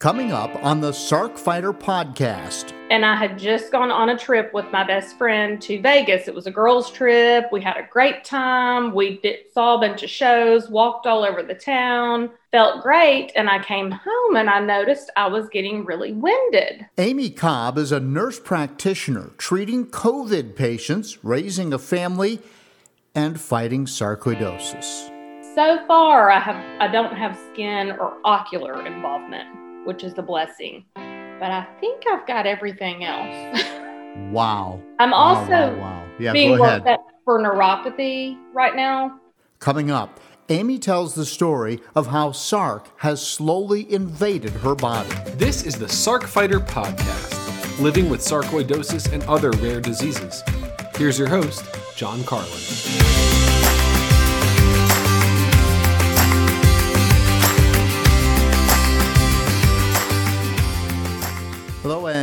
Coming up on the Sark Fighter podcast. And I had just gone on a trip with my best friend to Vegas. It was a girls' trip. We had a great time. We did, saw a bunch of shows, walked all over the town, felt great. And I came home and I noticed I was getting really winded. Amy Cobb is a nurse practitioner treating COVID patients, raising a family, and fighting sarcoidosis. So far, I have I don't have skin or ocular involvement which is a blessing. But I think I've got everything else. wow. I'm also wow, wow, wow. Yeah, being worked up for neuropathy right now. Coming up, Amy tells the story of how Sark has slowly invaded her body. This is the Sark Fighter Podcast, living with sarcoidosis and other rare diseases. Here's your host, John Carlin.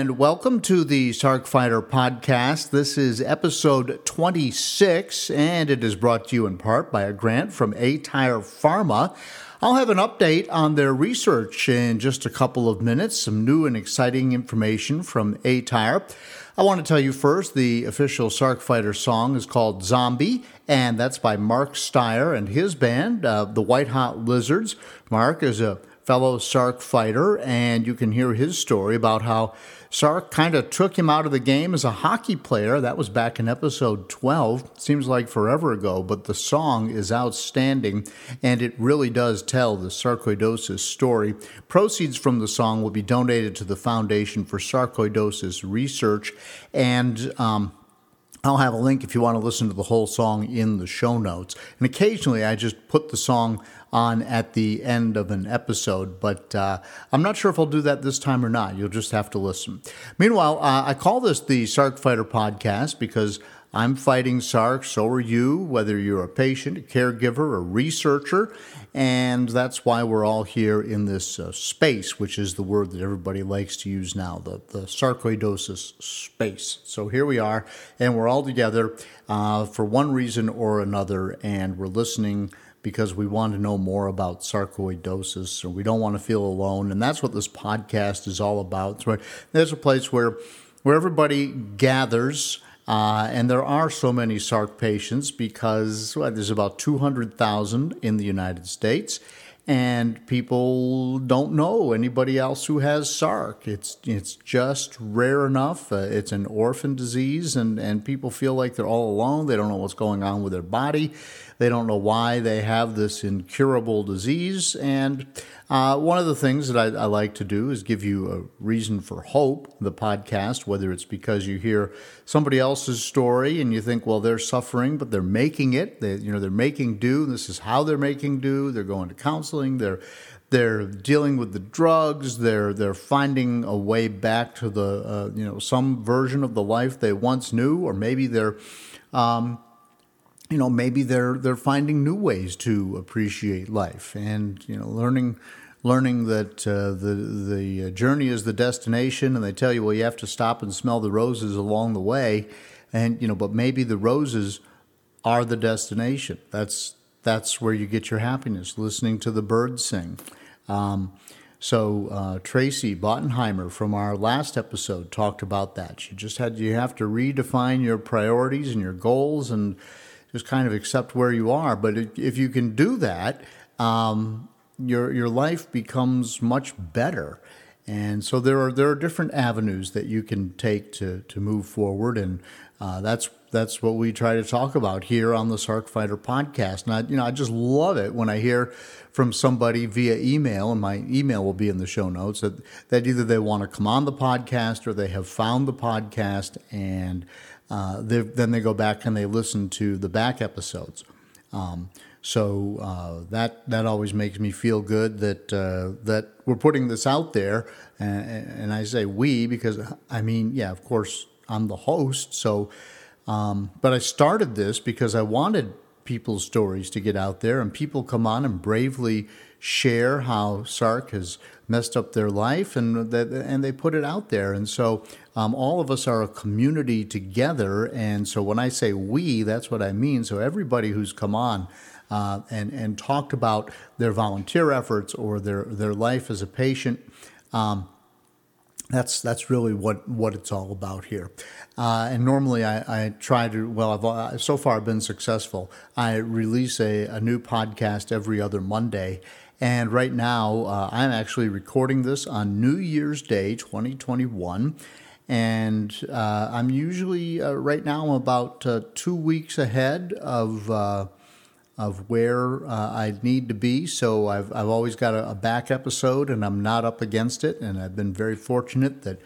And welcome to the Sark Fighter podcast. This is episode 26 and it is brought to you in part by a grant from aTyr Pharma. I'll have an update on their research in just a couple of minutes, some new and exciting information from aTyr. I want to tell you first the official Sark Fighter song is called Zombie, and that's by Mark Steyer and his band, uh, the White Hot Lizards. Mark is a fellow Sark fighter, and you can hear his story about how Sark kind of took him out of the game as a hockey player. That was back in episode 12. Seems like forever ago, but the song is outstanding and it really does tell the sarcoidosis story. Proceeds from the song will be donated to the Foundation for Sarcoidosis Research and, um, I'll have a link if you want to listen to the whole song in the show notes. And occasionally I just put the song on at the end of an episode, but uh, I'm not sure if I'll do that this time or not. You'll just have to listen. Meanwhile, uh, I call this the Sark Fighter Podcast because I'm fighting SARC, so are you, whether you're a patient, a caregiver, a researcher, and that's why we're all here in this uh, space, which is the word that everybody likes to use now, the, the sarcoidosis space. So here we are, and we're all together uh, for one reason or another, and we're listening because we want to know more about sarcoidosis or we don't want to feel alone. And that's what this podcast is all about. There's a place where, where everybody gathers. Uh, and there are so many SARC patients because well, there's about 200,000 in the United States and people don't know anybody else who has SARC. It's it's just rare enough. Uh, it's an orphan disease, and and people feel like they're all alone. They don't know what's going on with their body. They don't know why they have this incurable disease. And uh, one of the things that I, I, like to do is give you a reason for hope, the podcast, whether it's because you hear somebody else's story and you think, well, they're suffering, but they're making it. They, you know, they're making do. This is how they're making do. They're going to counseling. They're they're dealing with the drugs. They're they're finding a way back to the uh, you know some version of the life they once knew, or maybe they're um, you know maybe they're they're finding new ways to appreciate life. And you know learning learning that uh, the the journey is the destination and they tell you well you have to stop and smell the roses along the way. And you know but maybe the roses are the destination. That's that's where you get your happiness listening to the birds sing. Um, so uh, Tracy Bottenheimer from our last episode talked about that. She just had you have to redefine your priorities and your goals and just kind of accept where you are. But if you can do that, um, your your life becomes much better. And so there are there are different avenues that you can take to to move forward, and uh, that's that's what we try to talk about here on the Sark Fighter podcast. And I, you know, I just love it when I hear from somebody via email, and my email will be in the show notes that that either they want to come on the podcast or they have found the podcast and uh, then they go back and they listen to the back episodes. Um, so uh, that that always makes me feel good that uh, that we're putting this out there, and, and, I say we because I mean, yeah, of course I'm the host. So, um, but I started this because I wanted people's stories to get out there, and people come on and bravely share how Sark has messed up their life, and that and they put it out there. And so um, all of us are a community together. And so when I say we, that's what I mean. So everybody who's come on. Uh, and and talked about their volunteer efforts or their their life as a patient, Um, that's that's really what, what it's all about here. Uh, and normally I, I try to well I've uh, so far been successful. I release a, a new podcast every other Monday, and right now uh, I'm actually recording this on New Year's Day 2021. And uh, I'm usually uh, right now I'm about uh, two weeks ahead of of where uh, I need to be. So I've, I've always got a, a, back episode and I'm not up against it. And I've been very fortunate that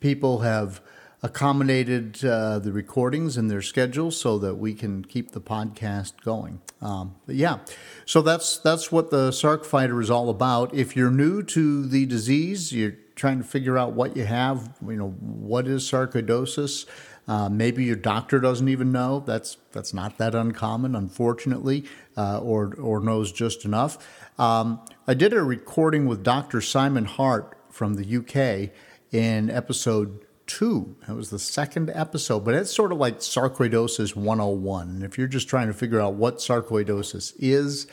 people have accommodated uh, the recordings in their schedules so that we can keep the podcast going. Um, but yeah, so that's that's what the Sark Fighter is all about. If you're new to the disease, you're trying to figure out what you have. You know, what is sarcoidosis? Uh, maybe your doctor doesn't even know. That's that's not that uncommon, unfortunately, uh, or or knows just enough. Um, I did a recording with Dr. Simon Hart from the UK in episode two. It was the second episode, but it's sort of like sarcoidosis 101. And if you're just trying to figure out what sarcoidosis is,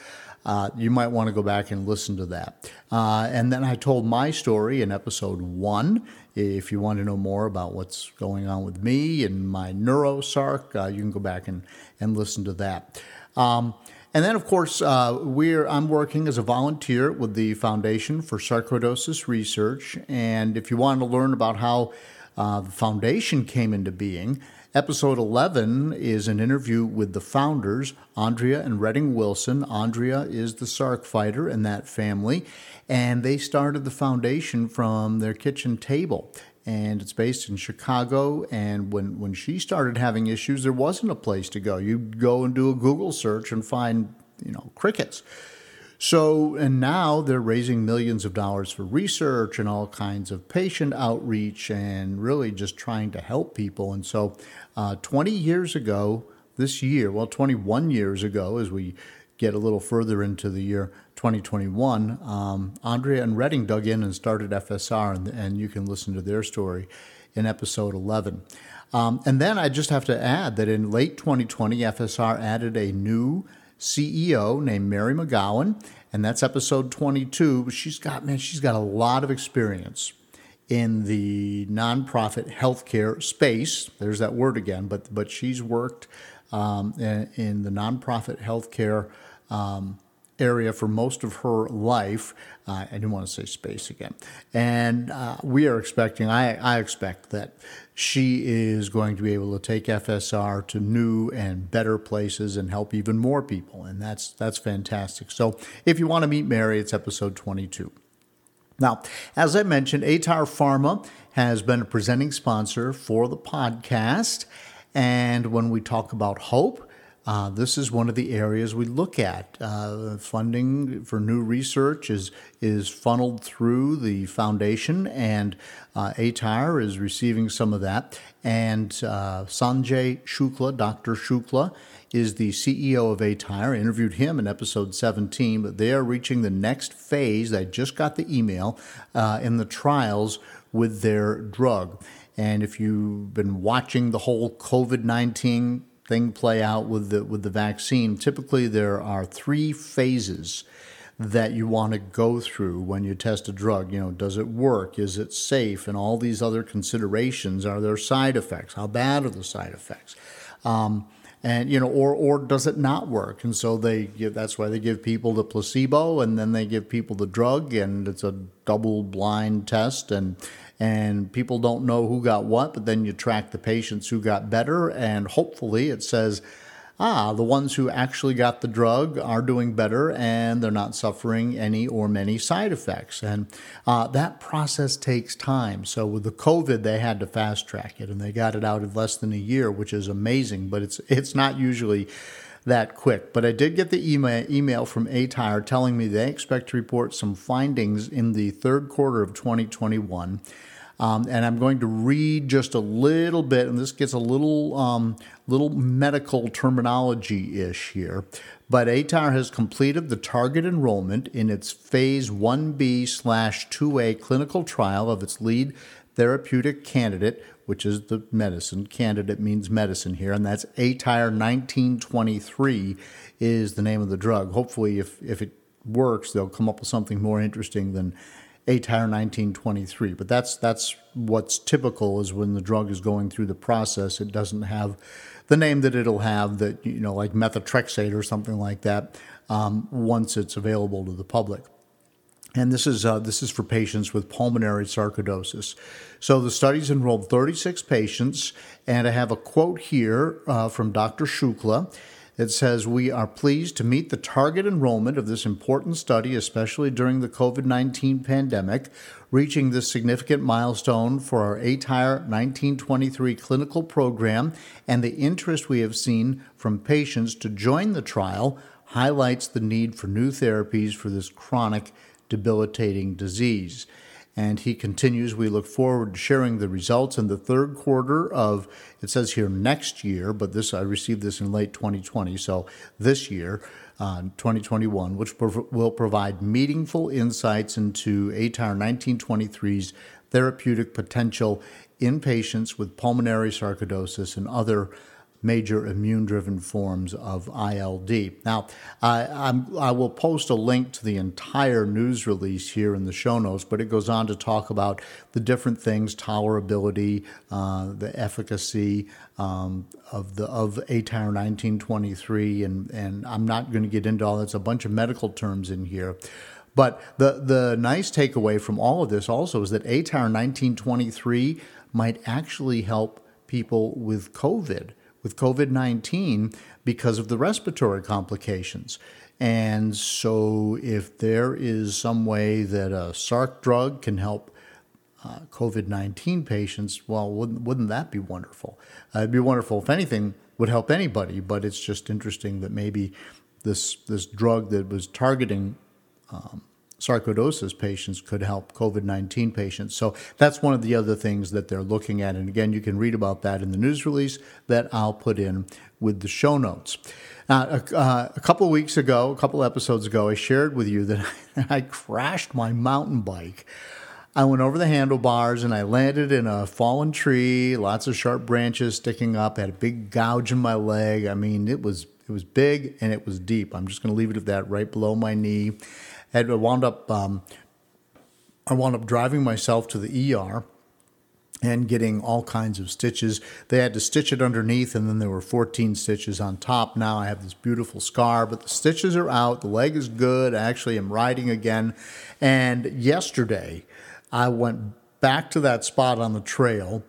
uh, you might want to go back and listen to that. Uh, and then I told my story in episode one. If you want to know more about what's going on with me and my neurosarc, uh, you can go back and, and listen to that. Um, and then, of course, uh, we're I'm working as a volunteer with the Foundation for Sarcoidosis Research. And if you want to learn about how uh, the foundation came into being, Episode 11 is an interview with the founders, Andrea and Redding Wilson. Andrea is the Sark fighter in that family, and they started the foundation from their kitchen table. And it's based in Chicago. And when, when she started having issues, there wasn't a place to go. You'd go and do a Google search and find, you know, crickets. So, and now they're raising millions of dollars for research and all kinds of patient outreach and really just trying to help people. And so, uh, 20 years ago, this year, well, 21 years ago, as we get a little further into the year 2021, um, Andrea and Redding dug in and started FSR, and, and you can listen to their story in episode 11. Um, and then I just have to add that in late 2020, FSR added a new CEO named Mary McGowan, and that's episode 22. She's got, man, she's got a lot of experience in the nonprofit healthcare space. There's that word again, but but she's worked um, in, in, the nonprofit healthcare um, area for most of her life. Uh, I didn't want to say space again. And uh, we are expecting, I, I expect that she is going to be able to take FSR to new and better places and help even more people. And that's, that's fantastic. So if you want to meet Mary, it's episode 22. Now, as I mentioned, aTyr Pharma has been a presenting sponsor for the podcast. And when we talk about hope, uh, this is one of the areas we look at. Uh, funding for new research is is funneled through the foundation, and uh, aTyr is receiving some of that. And uh, Sanjay Shukla, Dr. Shukla, is the CEO of aTyr. I interviewed him in episode 17, but they are reaching the next phase. I just got the email uh, in the trials with their drug. And if you've been watching the whole COVID 19 thing play out with the with the vaccine, typically there are three phases that you want to go through when you test a drug. You know, does it work? Is it safe? And all these other considerations. Are there side effects? How bad are the side effects? Um, and you know, or or does it not work? And so they give. That's why they give people the placebo, and then they give people the drug, and it's a double blind test, and and people don't know who got what, but then you track the patients who got better, and hopefully it says, ah, the ones who actually got the drug are doing better and they're not suffering any or many side effects. And uh, that process takes time. So with the COVID, they had to fast track it and they got it out in less than a year, which is amazing, but it's, it's not usually that quick. But I did get the email, email from aTyr telling me they expect to report some findings in the third quarter of 2021. Um, and I'm going to read just a little bit, and this gets a little um, little medical terminology ish here. But aTyr has completed the target enrollment in its phase 1b slash 2a clinical trial of its lead therapeutic candidate, which is the medicine. Candidate means medicine here, and that's aTyr 1923 is the name of the drug. Hopefully, if, if it works, they'll come up with something more interesting than aTyr 1923. But that's that's what's typical is when the drug is going through the process, it doesn't have the name that it'll have that you know like methotrexate or something like that um, once it's available to the public. And this is uh, this is for patients with pulmonary sarcoidosis. So the studies enrolled 36 patients, and I have a quote here uh, from Dr. Shukla. It says, We are pleased to meet the target enrollment of this important study, especially during the COVID 19 pandemic, reaching this significant milestone for our aTyr 1923 clinical program and the interest we have seen from patients to join the trial highlights the need for new therapies for this chronic, debilitating disease. And he continues, we look forward to sharing the results in the third quarter of, it says here next year, but this I received this in late 2020, so this year, uh, 2021, which prov- will provide meaningful insights into aTyr 1923's therapeutic potential in patients with pulmonary sarcoidosis and other major immune driven forms of ILD. Now, I, I, will post a link to the entire news release here in the show notes, but it goes on to talk about the different things tolerability, uh, the efficacy um, of the of aTyr 1923, and, and I'm not going to get into all that. It's a bunch of medical terms in here. But the, the nice takeaway from all of this also is that aTyr 1923 might actually help people with COVID with COVID 19 because of the respiratory complications. And so, if there is some way that a SARC drug can help uh, COVID 19 patients, well, wouldn't, wouldn't that be wonderful? Uh, it'd be wonderful if anything would help anybody, but it's just interesting that maybe this, this drug that was targeting um, sarcoidosis patients could help COVID 19 patients. So that's one of the other things that they're looking at. And again, you can read about that in the news release that I'll put in with the show notes. Now, uh, a couple of weeks ago, a couple episodes ago, I shared with you that I crashed my mountain bike. I went over the handlebars and I landed in a fallen tree, lots of sharp branches sticking up, had a big gouge in my leg. I mean, it was it was big and it was deep. I'm just going to leave it at that, right below my knee had wound up um, I wound up driving myself to the ER and getting all kinds of stitches. They had to stitch it underneath, and then there were 14 stitches on top. Now I have this beautiful scar, but the stitches are out. The leg is good. I actually am riding again. And yesterday, I went back to that spot on the trail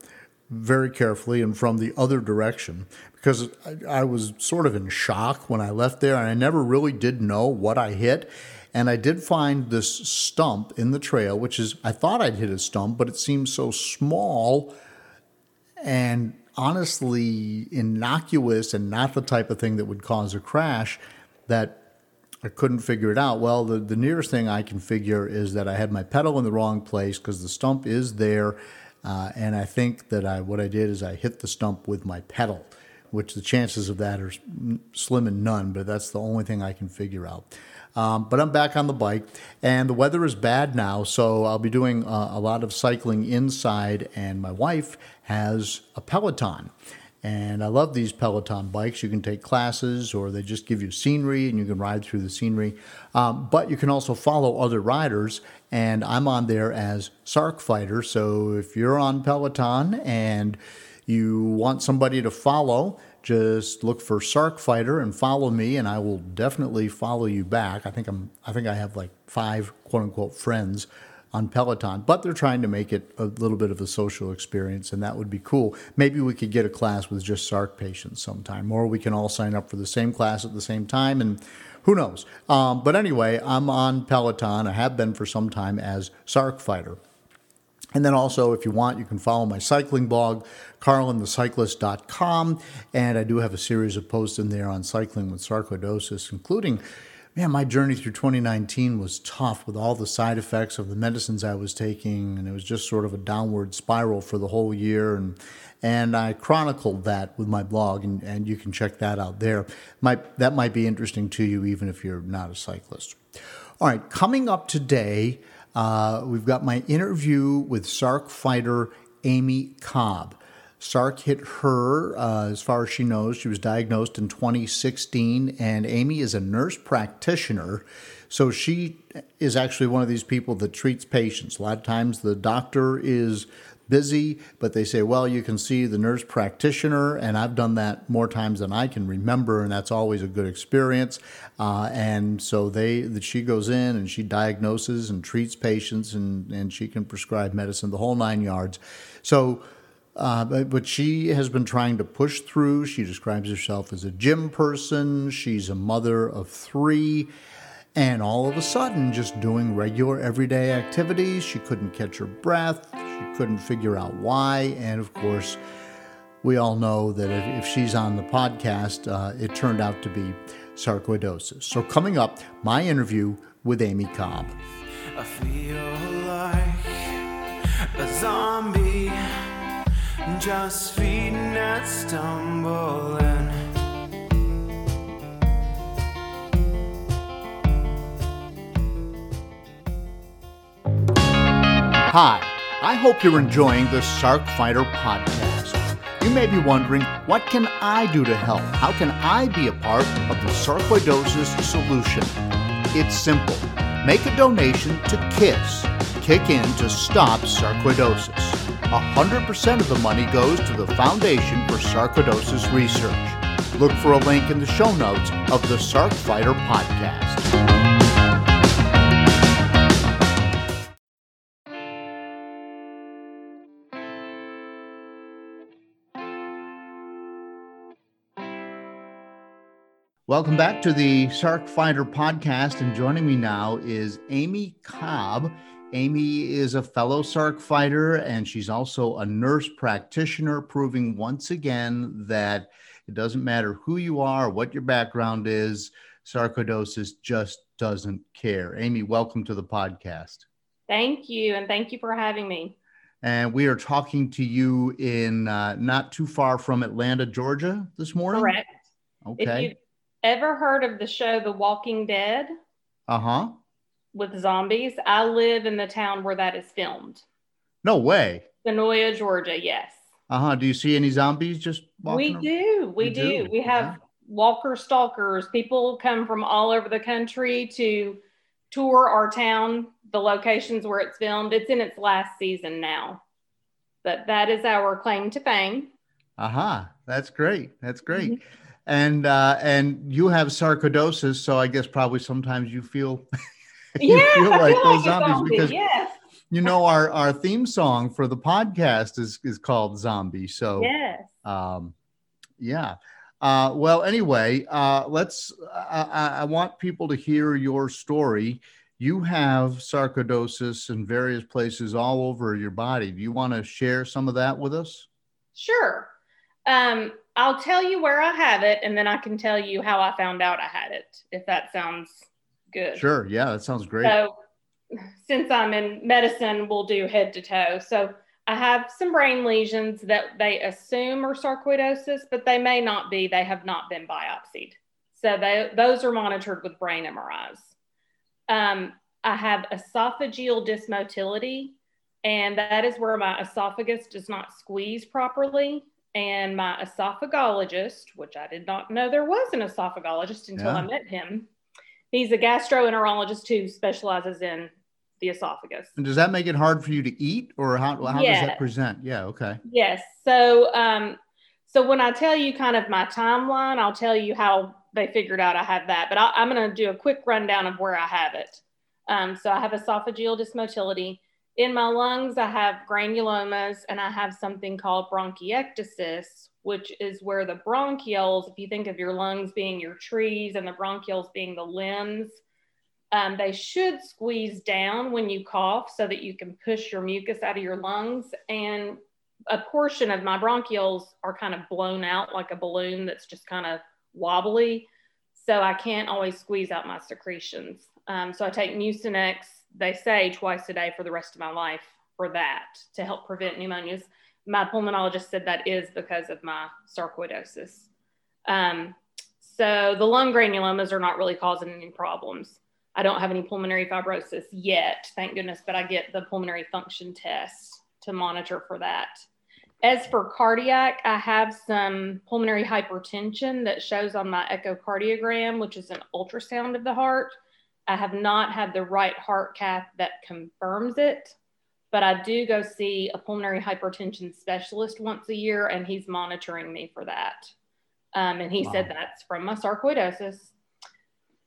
very carefully and from the other direction because I, I was sort of in shock when I left there, and I never really did know what I hit. And I did find this stump in the trail, which is, I thought I'd hit a stump, but it seemed so small and honestly innocuous and not the type of thing that would cause a crash that I couldn't figure it out. Well, the, the nearest thing I can figure is that I had my pedal in the wrong place because the stump is there. Uh, and I think that I what I did is I hit the stump with my pedal, which the chances of that are slim and none, but that's the only thing I can figure out. Um, but I'm back on the bike, and the weather is bad now, so I'll be doing uh, a lot of cycling inside. And my wife has a Peloton. And I love these Peloton bikes. You can take classes, or they just give you scenery and you can ride through the scenery. Um, but you can also follow other riders, and I'm on there as Sarc Fighter. So if you're on Peloton and you want somebody to follow, just look for Sarc Fighter and follow me, and I will definitely follow you back. I think I'm. I think I have like five quote unquote friends on Peloton, but they're trying to make it a little bit of a social experience, and that would be cool. Maybe we could get a class with just Sarc patients sometime, or we can all sign up for the same class at the same time, and who knows. Um, but anyway, I'm on Peloton. I have been for some time as Sarc Fighter. And then also, if you want, you can follow my cycling blog, carlinthecyclist.com. And I do have a series of posts in there on cycling with sarcoidosis, including, man, my journey through 2019 was tough with all the side effects of the medicines I was taking. And it was just sort of a downward spiral for the whole year. And, and I chronicled that with my blog, and, and you can check that out there. Might, that might be interesting to you, even if you're not a cyclist. All right, coming up today, uh, we've got my interview with Sarc fighter Amy Cobb. Sark hit her, uh, as far as she knows. She was diagnosed in 2016, and Amy is a nurse practitioner. So she is actually one of these people that treats patients. A lot of times the doctor is busy, but they say, well, you can see the nurse practitioner, and I've done that more times than I can remember, and that's always a good experience. Uh, and so they, that she goes in and she diagnoses and treats patients, and and she can prescribe medicine, the whole nine yards. So. Uh, but, but she has been trying to push through. She describes herself as a gym person. She's a mother of three. And all of a sudden, just doing regular everyday activities, she couldn't catch her breath. She couldn't figure out why. And of course, we all know that if, she's on the podcast, uh, it turned out to be sarcoidosis. So, coming up, my interview with Amy Cobb. I feel like a zombie just feeding and stumbling. Hi, I hope you're enjoying the Sark Fighter podcast. You may be wondering, what can I do to help? How can I be a part of the sarcoidosis solution? It's simple. Make a donation to KISS, Kick In to Stop Sarcoidosis. 100% of the money goes to the Foundation for Sarcoidosis Research. Look for a link in the show notes of the Sark Fighter podcast. Welcome back to the Sark Fighter podcast. And joining me now is Amy Cobb. Amy is a fellow Sark fighter, and she's also a nurse practitioner, proving once again that it doesn't matter who you are, what your background is, sarcoidosis just doesn't care. Amy, welcome to the podcast. Thank you, and thank you for having me. And we are talking to you in uh, not too far from Atlanta, Georgia this morning. Correct. Okay. Ever heard of the show The Walking Dead, uh huh with zombies. I live in the town where that is filmed. No way. Senoia, Georgia. Yes. Uh huh. Do you see any zombies just We around? do. We do. do. We have yeah. walker stalkers. People come from all over the country to tour our town, the locations where it's filmed. It's in its last season now. But that is our claim to fame. Uh huh. That's great. That's great. And uh, and you have sarcoidosis, so I guess probably sometimes you feel you yeah, feel like those zombies zombie, because yes. you know our our theme song for the podcast is is called Zombie. So yes, um, yeah. Uh, well, anyway, uh, let's. I, I want people to hear your story. You have sarcoidosis in various places all over your body. Do you want to share some of that with us? Sure. Um, I'll tell you where I have it, and then I can tell you how I found out I had it, if that sounds good. Sure. Yeah, that sounds great. So, since I'm in medicine, we'll do head to toe. So, I have some brain lesions that they assume are sarcoidosis, but they may not be. They have not been biopsied. So, they, those are monitored with brain MRIs. Um, I have esophageal dysmotility, and that is where my esophagus does not squeeze properly. And my esophagologist, which I did not know there was an esophagologist until yeah. I met him, he's a gastroenterologist who specializes in the esophagus. And does that make it hard for you to eat, or how, how does that present? Yeah, okay. Yes. So, um, so when I tell you kind of my timeline, I'll tell you how they figured out I have that. But I, am going to do a quick rundown of where I have it. Um, so I have esophageal dysmotility. In my lungs, I have granulomas, and I have something called bronchiectasis, which is where the bronchioles, if you think of your lungs being your trees and the bronchioles being the limbs, um, they should squeeze down when you cough so that you can push your mucus out of your lungs. And a portion of my bronchioles are kind of blown out like a balloon that's just kind of wobbly. So I can't always squeeze out my secretions. Um, so I take Mucinex, they say twice a day for the rest of my life for that to help prevent pneumonias my pulmonologist said that is because of my sarcoidosis. Um, so the lung granulomas are not really causing any problems. I don't have any pulmonary fibrosis yet, thank goodness, but I get the pulmonary function test to monitor for that. as for cardiac, I have some pulmonary hypertension that shows on my echocardiogram, which is an ultrasound of the heart. I have not had the right heart cath that confirms it, but I do go see a pulmonary hypertension specialist once a year, and he's monitoring me for that. Um, and he wow. said that's from my sarcoidosis.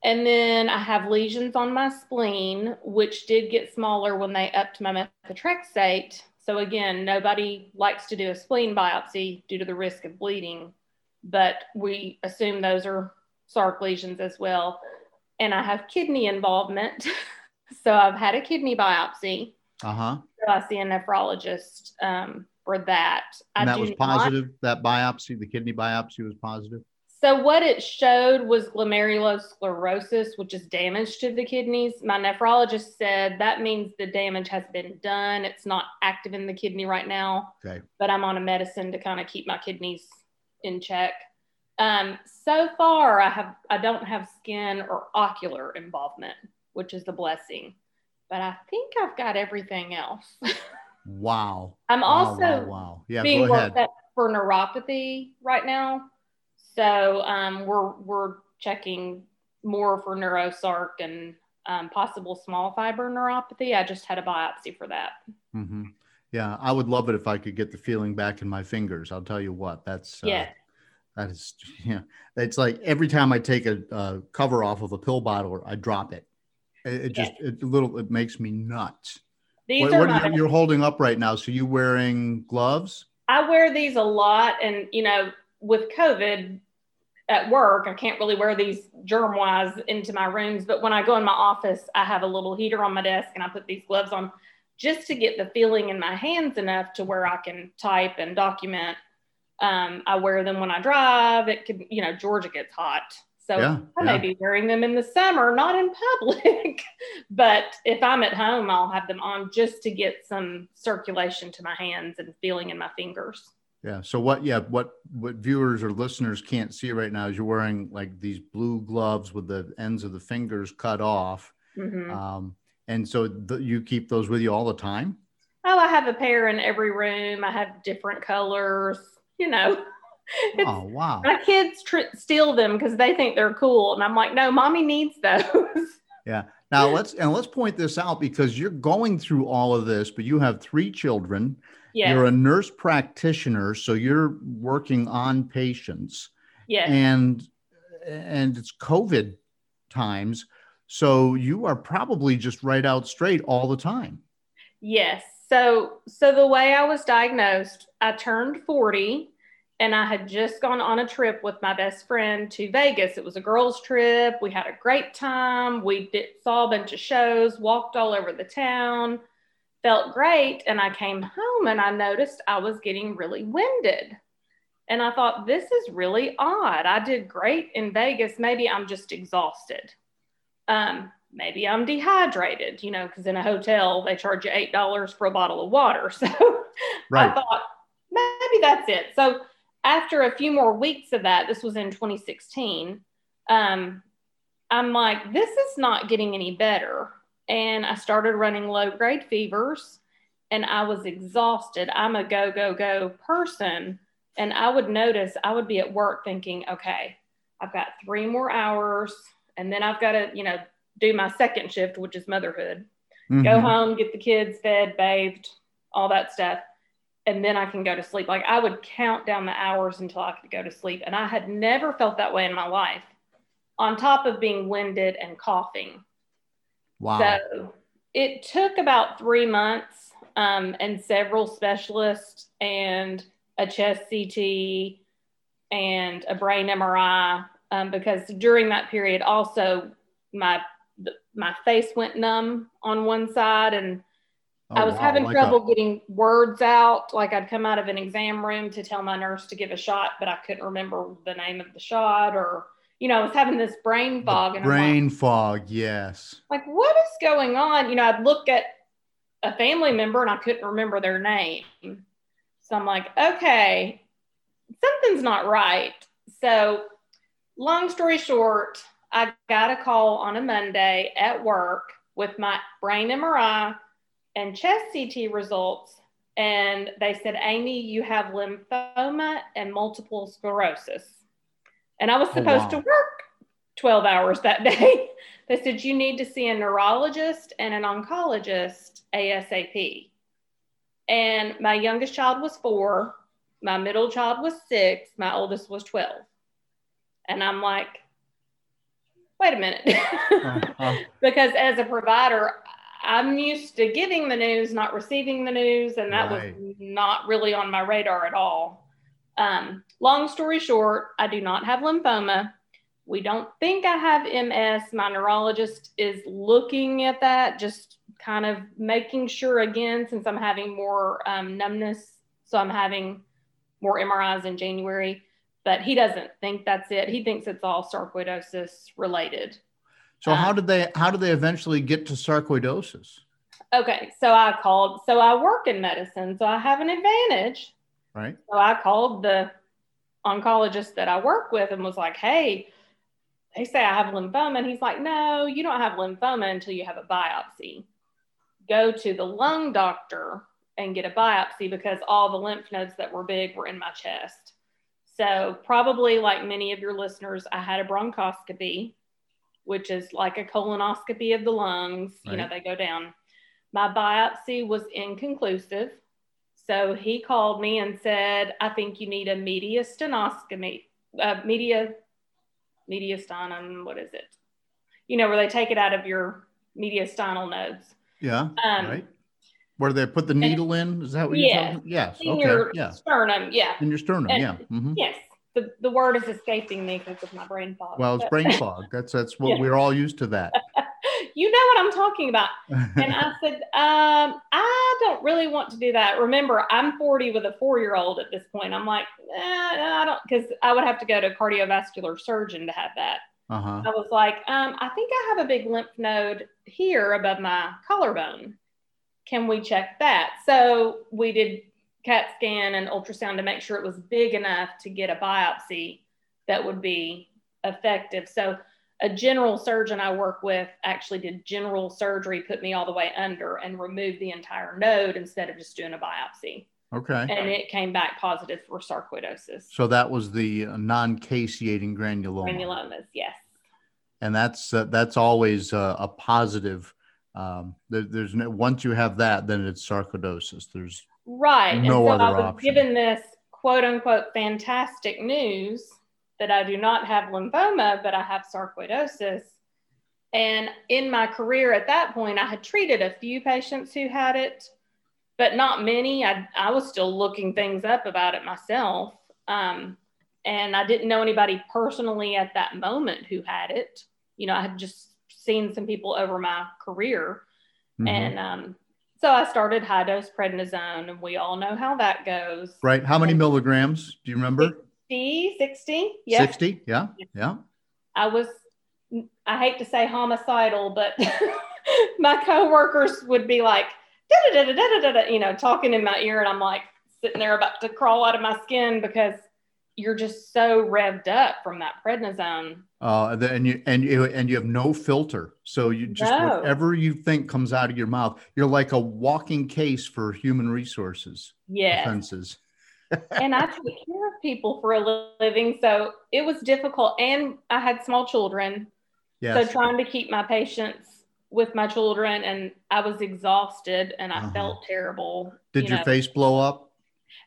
And then I have lesions on my spleen, which did get smaller when they upped my methotrexate. So again, nobody likes to do a spleen biopsy due to the risk of bleeding, but we assume those are sarc lesions as well. And I have kidney involvement. so I've had a kidney biopsy. Uh huh. So I see a nephrologist um, for that. And that was positive. Not, that biopsy, the kidney biopsy was positive. So what it showed was glomerulosclerosis, which is damage to the kidneys. My nephrologist said that means the damage has been done. It's not active in the kidney right now. Okay. But I'm on a medicine to kind of keep my kidneys in check. Um, so far, I have I don't have skin or ocular involvement, which is a blessing. But I think I've got everything else. wow. I'm also wow, wow, wow. Yeah, being worked up for neuropathy right now. So um, we're we're checking more for neurosarc and um, possible small fiber neuropathy. I just had a biopsy for that. Mm-hmm. Yeah, I would love it if I could get the feeling back in my fingers. I'll tell you what, that's uh, yeah. That is, yeah. It's like every time I take a, a cover off of a pill bottle, I drop it. It, it just yeah. it little it makes me nuts. These what, are what my, you're holding up right now? So you wearing gloves? I wear these a lot, and you know, with COVID at work, I can't really wear these germ wise into my rooms. But when I go in my office, I have a little heater on my desk and I put these gloves on just to get the feeling in my hands enough to where I can type and document. Um, I wear them when I drive. It could, you know, Georgia gets hot. So yeah, I may yeah. be wearing them in the summer, not in public. but if I'm at home, I'll have them on just to get some circulation to my hands and feeling in my fingers. Yeah. So what? Yeah. What? What viewers or listeners can't see right now is you're wearing like these blue gloves with the ends of the fingers cut off, mm-hmm. um, and so th- you keep those with you all the time. Oh, I have a pair in every room. I have different colors. You know. oh wow! My kids tr- steal them because they think they're cool, and I'm like, no, mommy needs those. Yeah. Now let's and let's point this out because you're going through all of this, but you have three children. Yes. You're a nurse practitioner, so you're working on patients. Yes. And and it's COVID times, so you are probably just right out straight all the time. Yes. So so the way I was diagnosed, I turned 40 and I had just gone on a trip with my best friend to Vegas. It was a girls' trip. We had a great time. We did, saw a bunch of shows, walked all over the town felt great. And I came home and I noticed I was getting really winded. And I thought, this is really odd. I did great in Vegas. Maybe I'm just exhausted. Um, maybe I'm dehydrated, you know, because in a hotel, they charge you $8 for a bottle of water. So right. I thought, maybe that's it. So after a few more weeks of that, this was in 2016, um, I'm like, this is not getting any better and I started running low grade fevers and I was exhausted. I'm a go, go, go person. And I would notice I would be at work thinking, okay, I've got three more hours and then I've got to, you know, do my second shift, which is motherhood. Mm-hmm. Go home, get the kids fed, bathed, all that stuff. And then I can go to sleep. Like I would count down the hours until I could go to sleep. And I had never felt that way in my life, on top of being winded and coughing. Wow. So it took about three months um, and several specialists and a chest CT and a brain MRI um, because during that period also my my face went numb on one side and oh, I was wow. having like trouble a- getting words out. Like I'd come out of an exam room to tell my nurse to give a shot, but I couldn't remember the name of the shot or you know, I was having this brain fog. The and brain like, fog, yes. Like, what is going on? You know, I'd look at a family member and I couldn't remember their name. So I'm like, okay, something's not right. So, long story short, I got a call on a Monday at work with my brain MRI and chest CT results and they said, Amy, you have lymphoma and multiple sclerosis. And I was oh, supposed oh, wow. to work 12 hours that day. they said, you need to see a neurologist and an oncologist ASAP. And my youngest child was four, my middle child was six, my oldest was 12. And I'm like, wait a minute. uh-huh. Because as a provider, I'm used to giving the news, not receiving the news, and that right. was not really on my radar at all. Um, long story short, I do not have lymphoma. We don't think I have MS. My neurologist is looking at that, just kind of making sure again, since I'm having more um, numbness. So I'm having more MRIs in January, but he doesn't think that's it. He thinks it's all sarcoidosis related. So um, how did they how did they eventually get to sarcoidosis? Okay, so I called. So I work in medicine, so I have an advantage. Right. So I called the oncologist that I work with and was like, "Hey, they say I have lymphoma," and he's like, "No, you don't have lymphoma until you have a biopsy. Go to the lung doctor and get a biopsy because all the lymph nodes that were big were in my chest." So probably like many of your listeners, I had a bronchoscopy which is like a colonoscopy of the lungs. Right. You know, they go down. My biopsy was inconclusive. So he called me and said, I think you need a mediastinoscopy, uh, media, mediastinum, what is it? You know, where they take it out of your mediastinal nodes. Yeah. Um, right. Where they put the needle in? Is that what you're talking? Yes. In okay. Your yeah. Sternum. Yeah. In your sternum. And, yeah. Mm-hmm. Yes the, the word is escaping me because of my brain fog. Well, it's brain fog. That's that's what yeah. we're all used to that. you know what I'm talking about. And I said, um, I don't really want to do that. Remember, I'm 40 with a four year old at this point. I'm like, eh, I don't, because I would have to go to a cardiovascular surgeon to have that. Uh-huh. I was like, um, I think I have a big lymph node here above my collarbone. Can we check that? So we did CAT scan and ultrasound to make sure it was big enough to get a biopsy that would be effective. So a general surgeon I work with actually did general surgery, put me all the way under and removed the entire node instead of just doing a biopsy. Okay. And it came back positive for sarcoidosis. So that was the non-caseating granuloma. Granulomas, yes. And that's uh, that's always uh, a positive. Um, there, there's no, once you have that, then it's sarcoidosis. There's Right. No and so I was option. given this quote unquote fantastic news that I do not have lymphoma, but I have sarcoidosis. And in my career at that point, I had treated a few patients who had it, but not many. I, I was still looking things up about it myself. Um, and I didn't know anybody personally at that moment who had it. You know, I had just seen some people over my career. Mm-hmm. And um, so I started high dose prednisone, and we all know how that goes. Right. How many milligrams? Do you remember? 60, 60. Yeah. 60. Yeah. Yeah. I was, I hate to say homicidal, but my coworkers would be like, you know, talking in my ear. And I'm like sitting there about to crawl out of my skin because you're just so revved up from that prednisone. Uh, and you and you and you have no filter, so you just no. whatever you think comes out of your mouth. You're like a walking case for human resources. Yes. Defenses. and I take care of people for a living, so it was difficult. And I had small children, yes. so trying to keep my patients with my children, and I was exhausted, and I uh-huh. felt terrible. Did you your know. face blow up?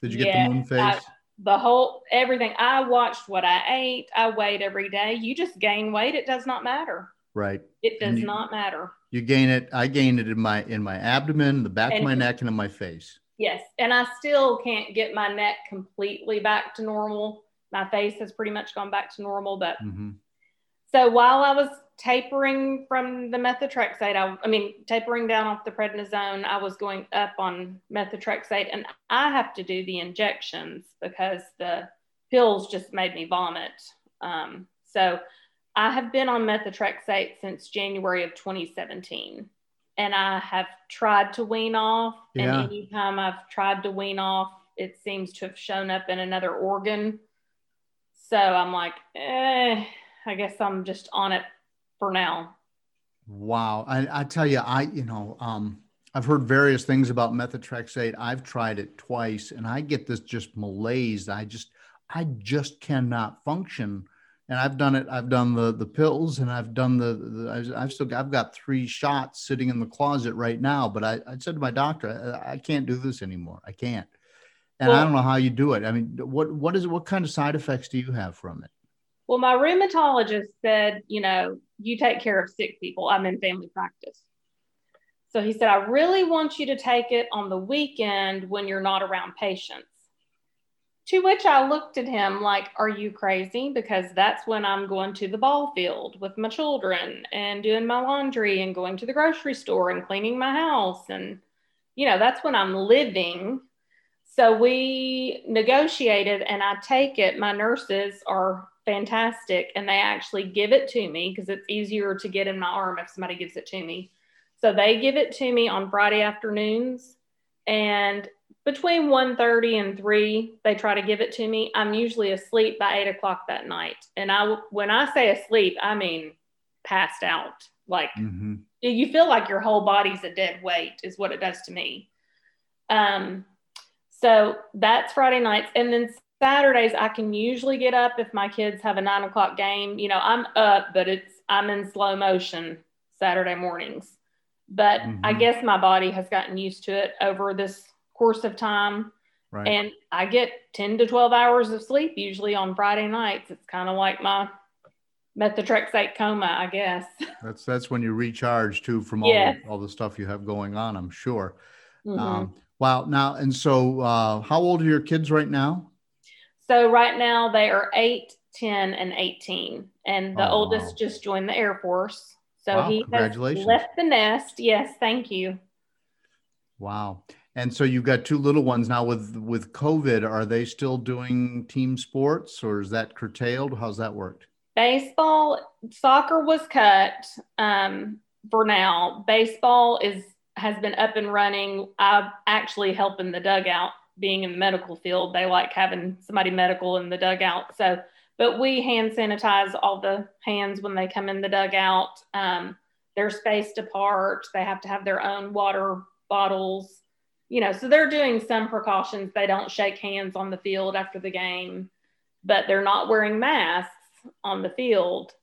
Did you get the moon face? I, the whole everything. I watched what I ate. I weighed every day. You just gain weight. It does not matter. Right. It does you, not matter. You gain it. I gain it in my in my abdomen, the back and, of my neck, and in my face. Yes, and I still can't get my neck completely back to normal. My face has pretty much gone back to normal, but mm-hmm. so while I was tapering from the methotrexate. I, I, mean, tapering down off the prednisone, I was going up on methotrexate, and I have to do the injections because the pills just made me vomit. Um, so I have been on methotrexate since January of 2017, and I have tried to wean off. Yeah. And anytime I've tried to wean off, it seems to have shown up in another organ. So I'm like, eh, I guess I'm just on it for now. Wow. I, I tell you, I, you know, um, I've heard various things about methotrexate. I've tried it twice, and I get this just malaise. I just, I just cannot function. And I've done it. I've done the the pills, and I've done the. the I've still. I've got three shots sitting in the closet right now. But I, I said to my doctor, I, I can't do this anymore. I can't. And well, I don't know how you do it. I mean, what what is it? What kind of side effects do you have from it? Well, my rheumatologist said, you know, you take care of sick people. I'm in family practice. So he said, I really want you to take it on the weekend when you're not around patients. To which I looked at him like, Are you crazy? Because that's when I'm going to the ball field with my children and doing my laundry and going to the grocery store and cleaning my house. And, you know, that's when I'm living. So we negotiated, and I take it. My nurses are fantastic, and they actually give it to me because it's easier to get in my arm if somebody gives it to me. So they give it to me on Friday afternoons, and between 1.30 and 3 they try to give it to me i'm usually asleep by 8 o'clock that night and i when i say asleep i mean passed out like mm-hmm. you feel like your whole body's a dead weight is what it does to me um so that's friday nights and then saturdays i can usually get up if my kids have a 9 o'clock game you know i'm up but it's i'm in slow motion saturday mornings but mm-hmm. i guess my body has gotten used to it over this course of time. Right. And I get 10 to 12 hours of sleep usually on Friday nights. It's kind of like my methotrexate coma, I guess. That's that's when you recharge too from all, yes. the, all the stuff you have going on, I'm sure. Mm-hmm. Um, wow. Now, and so uh, how old are your kids right now? So right now they are 8, 10, and 18. And the oh, oldest wow. just joined the Air Force. So wow, he has left the nest. Yes, thank you. Wow. And so you've got two little ones now with with COVID. Are they still doing team sports, or is that curtailed? How's that worked? Baseball, soccer was cut um, for now. Baseball is has been up and running. I'm actually helping the dugout. Being in the medical field, they like having somebody medical in the dugout. So, but we hand sanitize all the hands when they come in the dugout. Um, they're spaced apart. They have to have their own water bottles you know, so they're doing some precautions. They don't shake hands on the field after the game, but they're not wearing masks on the field.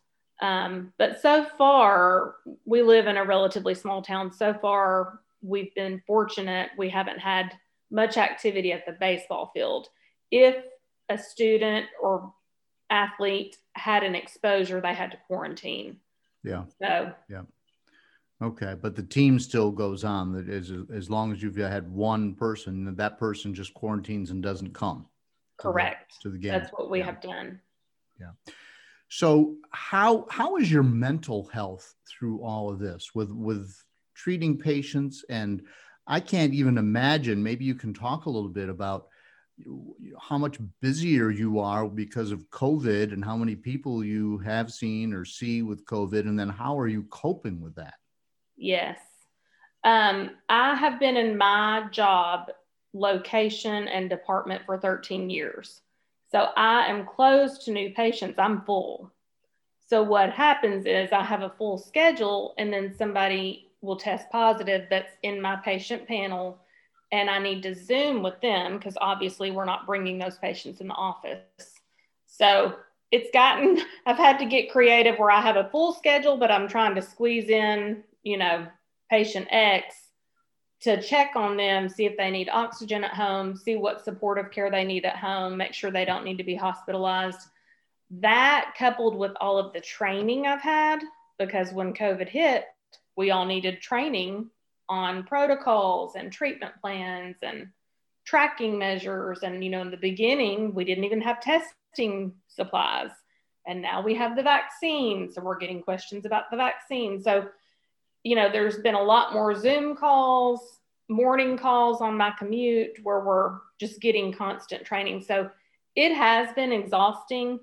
Um, but so far, we live in a relatively small town. So far, we've been fortunate. We haven't had much activity at the baseball field. If a student or athlete had an exposure, they had to quarantine. Yeah. So, yeah. Okay, but the team still goes on. That is, as long as you've had one person, that person just quarantines and doesn't come. Correct. To the, to the game. That's what we yeah. have done. Yeah. So how how is your mental health through all of this with with treating patients and I can't even imagine. Maybe you can talk a little bit about how much busier you are because of COVID and how many people you have seen or see with COVID, and then how are you coping with that? Yes. Um, I have been in my job location and department for 13 years. So I am closed to new patients. I'm full. So what happens is I have a full schedule and then somebody will test positive that's in my patient panel and I need to Zoom with them because obviously we're not bringing those patients in the office. So it's gotten, I've had to get creative where I have a full schedule, but I'm trying to squeeze in you know, patient X to check on them, see if they need oxygen at home, see what supportive care they need at home, make sure they don't need to be hospitalized. That coupled with all of the training I've had, because when COVID hit, we all needed training on protocols and treatment plans and tracking measures. And, you know, in the beginning, we didn't even have testing supplies. And now we have the vaccine. So we're getting questions about the vaccine. So you know, there's been a lot more Zoom calls, morning calls on my commute where we're just getting constant training. So it has been exhausting,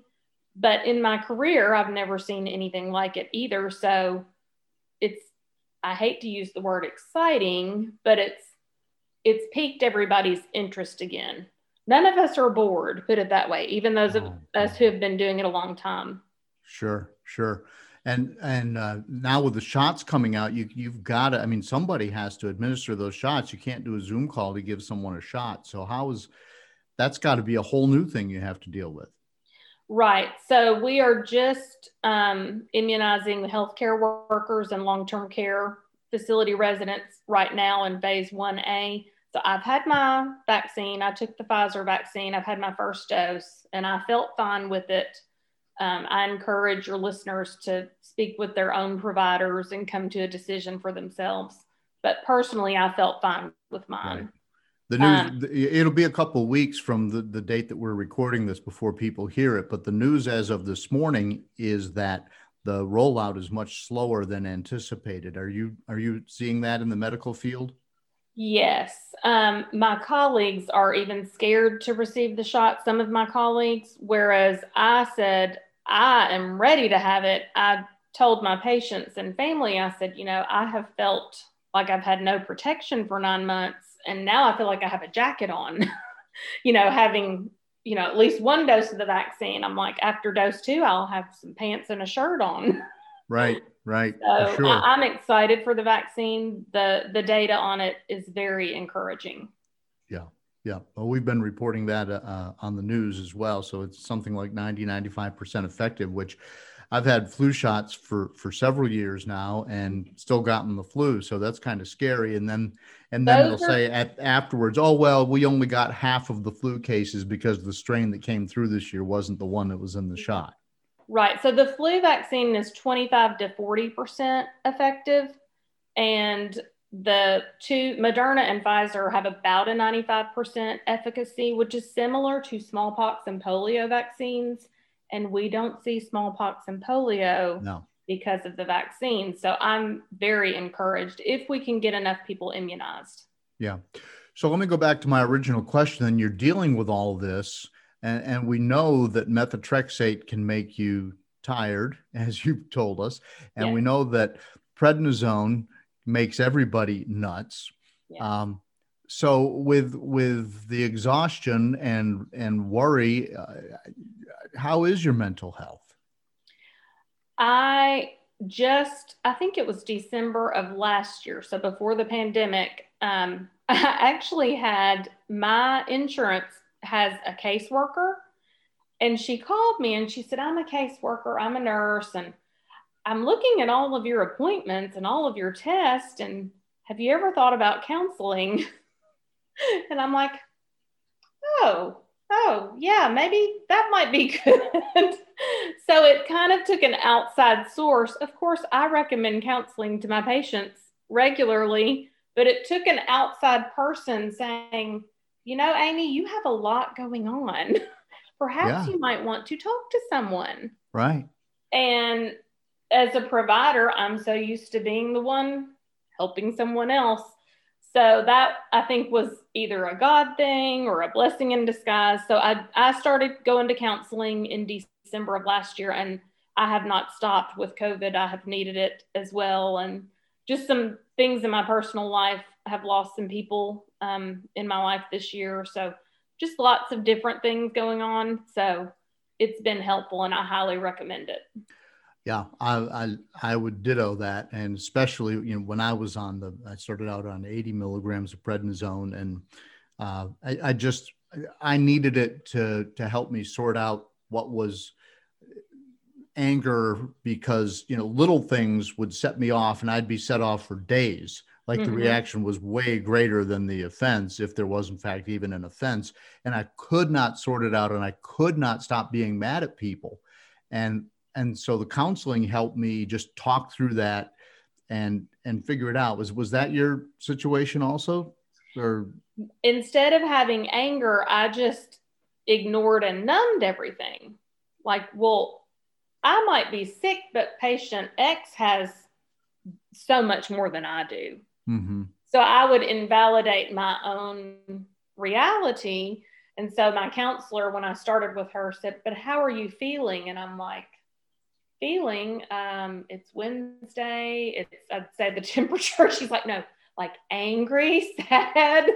but in my career, I've never seen anything like it either. So it's, I hate to use the word exciting, but it's, it's piqued everybody's interest again. None of us are bored, put it that way, even those of oh, us who have been doing it a long time. Sure, sure. And and uh, now with the shots coming out, you you've got to. I mean, somebody has to administer those shots. You can't do a Zoom call to give someone a shot. So how is that's got to be a whole new thing you have to deal with. Right. So we are just um, immunizing the healthcare workers and long term care facility residents right now in phase 1A. So I've had my vaccine. I took the Pfizer vaccine. I've had my first dose and I felt fine with it. Um, I encourage your listeners to speak with their own providers and come to a decision for themselves. But personally, I felt fine with mine. Right. The news, um, it'll be a couple of weeks from the, the date that we're recording this before people hear it. But the news as of this morning is that the rollout is much slower than anticipated. Are you are you seeing that in the medical field? Yes. Um, my colleagues are even scared to receive the shot, some of my colleagues, whereas I said, I am ready to have it. I told my patients and family, I said, you know, I have felt like I've had no protection for nine months and now I feel like I have a jacket on, you know, having, you know, at least one dose of the vaccine. I'm like, after dose two, I'll have some pants and a shirt on. Right, right. So sure. I, I'm excited for the vaccine. The the data on it is very encouraging. Yeah. Yeah, well, we've been reporting that uh, on the news as well. So it's something like 90, 95% effective, which I've had flu shots for for several years now and still gotten the flu, so that's kind of scary. And then and then Those they'll are... say at, afterwards, "Oh well, we only got half of the flu cases because the strain that came through this year wasn't the one that was in the mm-hmm. shot." Right. So the flu vaccine is 25 to 40% effective and the two Moderna and Pfizer have about a 95% efficacy, which is similar to smallpox and polio vaccines and we don't see smallpox and polio no. because of the vaccine. So I'm very encouraged if we can get enough people immunized. Yeah. So let me go back to my original question. Then you're dealing with all of this, and, and we know that methotrexate can make you tired, as you've told us, and we know that prednisone makes everybody nuts. Um, so with with the exhaustion and and worry, uh, how is your mental health? I just, I think it was December of last year. So before the pandemic, um, I actually had my insurance has a caseworker. And she called me and she said, I'm a caseworker, I'm a nurse, and I'm looking at all of your appointments and all of your tests. And have you ever thought about counseling? and I'm like, oh, oh, yeah, maybe that might be good. so it kind of took an outside source. Of course, I recommend counseling to my patients regularly, but it took an outside person saying, you know, Amy, you have a lot going on. Perhaps yeah. you might want to talk to someone. Right. And as a provider, I'm so used to being the one helping someone else so that I think was either a God thing or a blessing in disguise. So I, I started going to counseling in December of last year and I have not stopped with COVID. I have needed it as well. And just some things in my personal life. I have lost some people um, in my life this year. So just lots of different things going on. So it's been helpful and I highly recommend it. Yeah, I, I, I would ditto that, and especially you know when I was on the I started out on 80 milligrams of prednisone, and uh, I, I just I needed it to to help me sort out what was anger because you know little things would set me off, and I'd be set off for days. Like mm-hmm. the reaction was way greater than the offense, if there was in fact even an offense, and I could not sort it out, and I could not stop being mad at people, and and so the counseling helped me just talk through that and and figure it out. Was was that your situation also or? Instead of having anger i just ignored and numbed everything. Like well i might be sick but patient x has so much more than i do. Mm-hmm. so i would invalidate my own reality. And so my counselor when i started with her said but how are you feeling? And i'm like feeling. Um, it's Wednesday. It's I'd say the temperature. She's like, no, like angry, sad,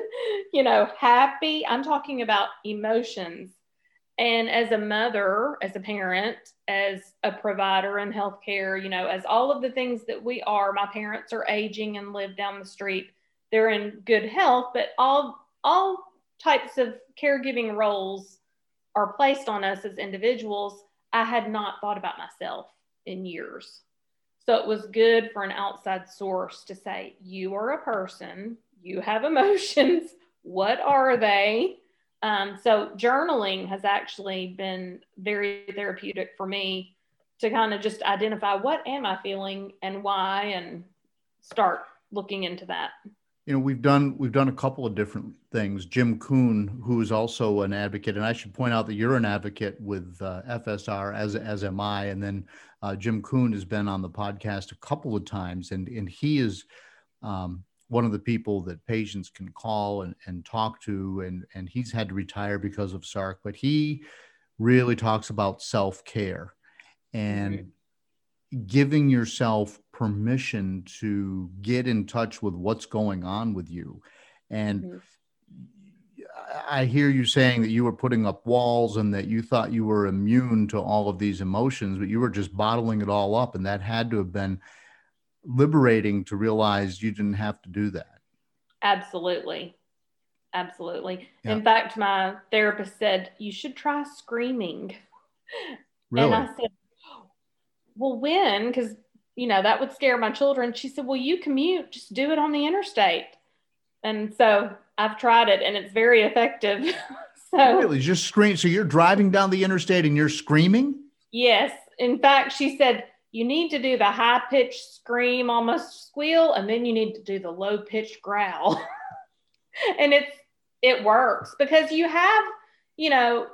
you know, happy. I'm talking about emotions. And as a mother, as a parent, as a provider in healthcare, you know, as all of the things that we are, my parents are aging and live down the street. They're in good health, but all all types of caregiving roles are placed on us as individuals. I had not thought about myself in years. So it was good for an outside source to say, you are a person, you have emotions. What are they? Um, so journaling has actually been very therapeutic for me to kind of just identify what am I feeling and why and start looking into that. You know, we've done we've done a couple of different things. Jim Kuhn, who is also an advocate, and I should point out that you're an advocate with uh, FSR, as as am I. And then uh, Jim Kuhn has been on the podcast a couple of times, and and he is um, one of the people that patients can call and, and talk to, and and he's had to retire because of SARC, but he really talks about self care and. Mm-hmm giving yourself permission to get in touch with what's going on with you. And mm-hmm. I hear you saying that you were putting up walls and that you thought you were immune to all of these emotions, but you were just bottling it all up. And that had to have been liberating to realize you didn't have to do that. Absolutely. Absolutely. Yeah. In fact, my therapist said, You should try screaming. Really? And I said, well, when? Because, you know, that would scare my children. She said, well, you commute, just do it on the interstate. And so I've tried it and it's very effective. so really just scream. So you're driving down the interstate and you're screaming? Yes. In fact, she said, you need to do the high pitched scream, almost squeal, and then you need to do the low pitched growl. and it's, it works because you have, you know,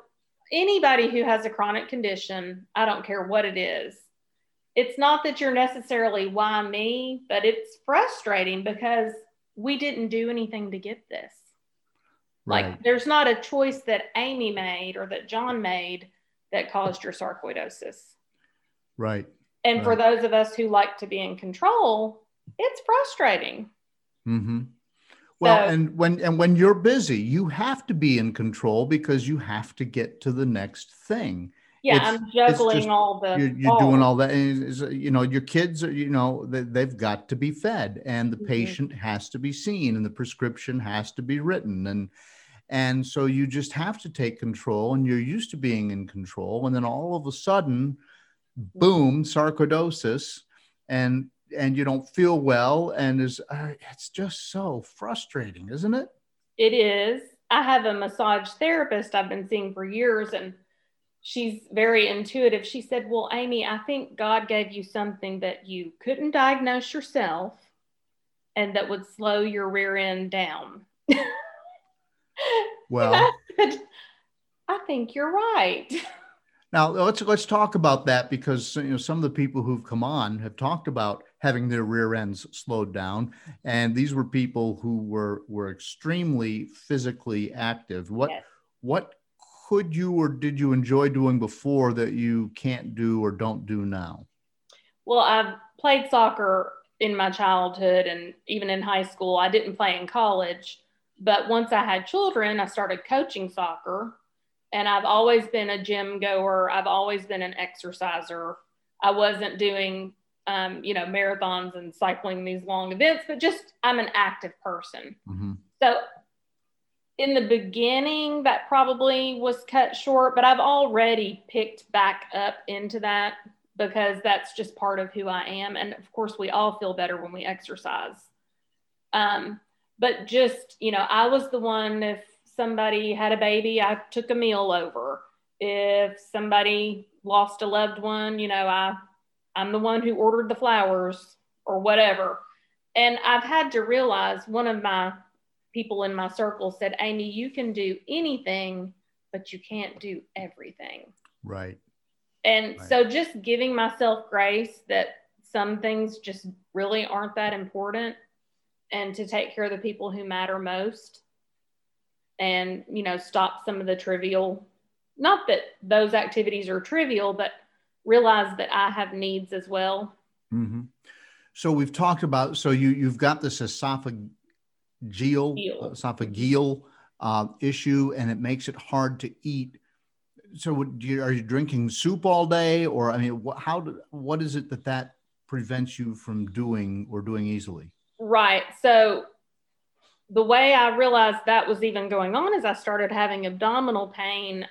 anybody who has a chronic condition, I don't care what it is, it's not that you're necessarily why me, but it's frustrating because we didn't do anything to get this. Right. Like there's not a choice that Amy made or that John made that caused your sarcoidosis. Right. And right. for those of us who like to be in control, it's frustrating. Mm-hmm. Well, so, and when and when you're busy, you have to be in control because you have to get to the next thing yeah i'm juggling just, all the you're, you're doing all that you know your kids are you know they, have got to be fed and the mm-hmm. patient has to be seen and the prescription has to be written and and so you just have to take control and you're used to being in control and then all of a sudden mm-hmm. boom sarcoidosis and and you don't feel well and is uh, it's just so frustrating isn't it it is i have a massage therapist i've been seeing for years and she's very intuitive. She said, Well, Amy, I think God gave you something that you couldn't diagnose yourself and that would slow your rear end down. Well, I, said, I think you're right. Now let's let's talk about that because you know some of the people who've come on have talked about having their rear ends slowed down, and these were people who were were extremely physically active. What yes. what could you or did you enjoy doing before that you can't do or don't do now? Well, I've played soccer in my childhood and even in high school. I didn't play in college, but once I had children, I started coaching soccer. And I've always been a gym goer. I've always been an exerciser. I wasn't doing, um, you know, marathons and cycling these long events, but just I'm an active person. Mm-hmm. So in the beginning that probably was cut short, but I've already picked back up into that because that's just part of who I am. And of course, we all feel better when we exercise. Um, but just, you know, I was the one, if somebody had a baby, I took a meal over. If somebody lost a loved one, you know, I, I'm the one who ordered the flowers or whatever. And I've had to realize one of my people in my circle said, Amy, you can do anything, but you can't do everything. Right. And right. so just giving myself grace that some things just really aren't that important and to take care of the people who matter most and, you know, stop some of the trivial, not that those activities are trivial, but realize that I have needs as well. Mm-hmm. So we've talked about, so you, you've got this esophagus esophageal uh, uh, issue, and it makes it hard to eat. so would you, are you drinking soup all day or i mean what, how do, what is it that that prevents you from doing or doing easily? Right. So the way i realized that was even going on is i started having abdominal pain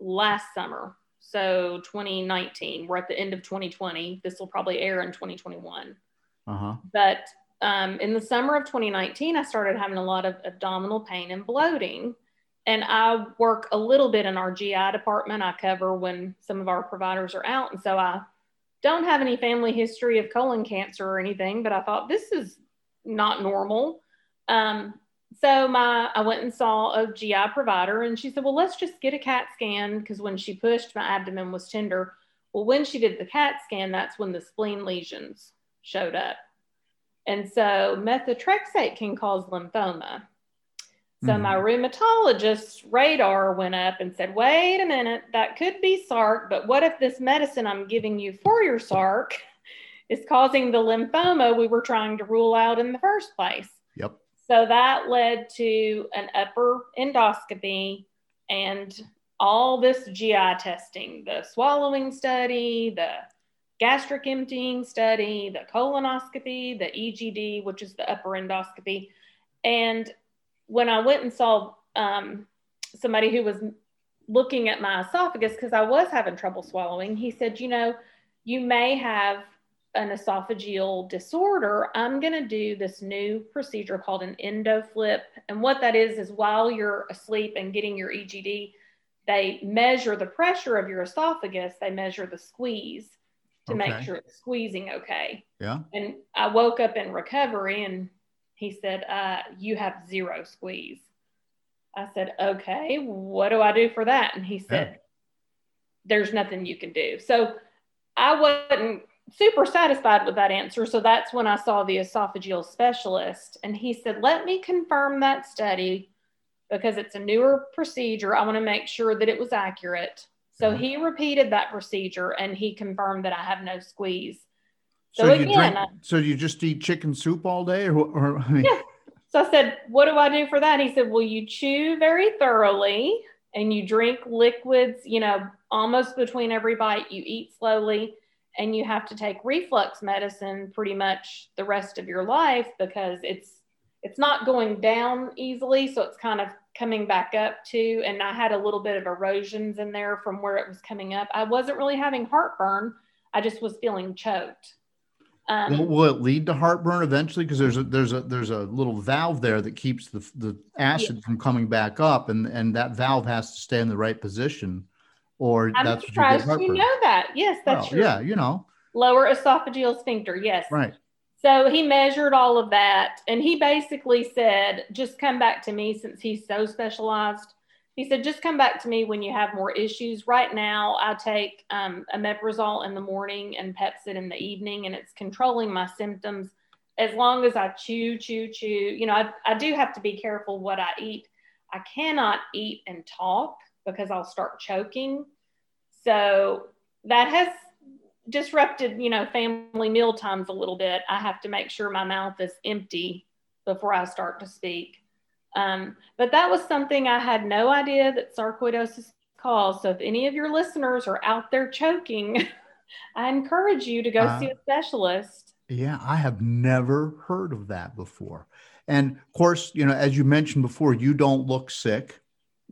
last summer. So 2019 we're at the end of 2020 this will probably air in 2021 uh-huh. but um, in the summer of 2019 i started having a lot of abdominal pain and bloating and I work a little bit in our GI department. I cover when some of our providers are out. And so I don't have any family history of colon cancer or anything, but I thought this is not normal. Um, so my I went and saw a GI provider and she said, Well, let's just get a CAT scan because when she pushed, my abdomen was tender. Well, when she did the CAT scan, that's when the spleen lesions showed up. And so methotrexate can cause lymphoma. So mm-hmm. my rheumatologist's radar went up and said, wait a minute, that could be SARC, but what if this medicine I'm giving you for your SARC is causing the lymphoma we were trying to rule out in the first place? Yep. So that led to an upper endoscopy and all this GI testing, the swallowing study, the gastric emptying study, the colonoscopy, the EGD, which is the upper endoscopy. And when I went and saw um, somebody who was looking at my esophagus because I was having trouble swallowing, he said, You know, you may have an esophageal disorder. I'm going to do this new procedure called an endoflip. And what that is, is while you're asleep and getting your EGD, they measure the pressure of your esophagus, they measure the squeeze to okay. make sure it's squeezing okay. Yeah. And I woke up in recovery and he said, uh, You have zero squeeze. I said, Okay, what do I do for that? And he said, yeah. There's nothing you can do. So I wasn't super satisfied with that answer. So that's when I saw the esophageal specialist. And he said, Let me confirm that study because it's a newer procedure. I want to make sure that it was accurate. So he repeated that procedure and he confirmed that I have no squeeze. So, so again, drink, I, so you just eat chicken soup all day, or, or I mean, yeah. So I said, "What do I do for that?" He said, "Well, you chew very thoroughly, and you drink liquids. You know, almost between every bite. You eat slowly, and you have to take reflux medicine pretty much the rest of your life because it's it's not going down easily. So it's kind of coming back up to, And I had a little bit of erosions in there from where it was coming up. I wasn't really having heartburn. I just was feeling choked." Um, will it lead to heartburn eventually? Because there's a there's a there's a little valve there that keeps the the acid yeah. from coming back up, and and that valve has to stay in the right position, or I'm that's surprised you, you know that. Yes, that's true. Yeah, you know, lower esophageal sphincter. Yes, right. So he measured all of that, and he basically said, "Just come back to me since he's so specialized." he said, just come back to me when you have more issues. Right now, I take um, omeprazole in the morning and Pepcid in the evening, and it's controlling my symptoms as long as I chew, chew, chew. You know, I, I do have to be careful what I eat. I cannot eat and talk because I'll start choking. So that has disrupted, you know, family meal times a little bit. I have to make sure my mouth is empty before I start to speak. Um, but that was something I had no idea that sarcoidosis caused. So if any of your listeners are out there choking, I encourage you to go uh, see a specialist. Yeah, I have never heard of that before. And of course, you know, as you mentioned before, you don't look sick.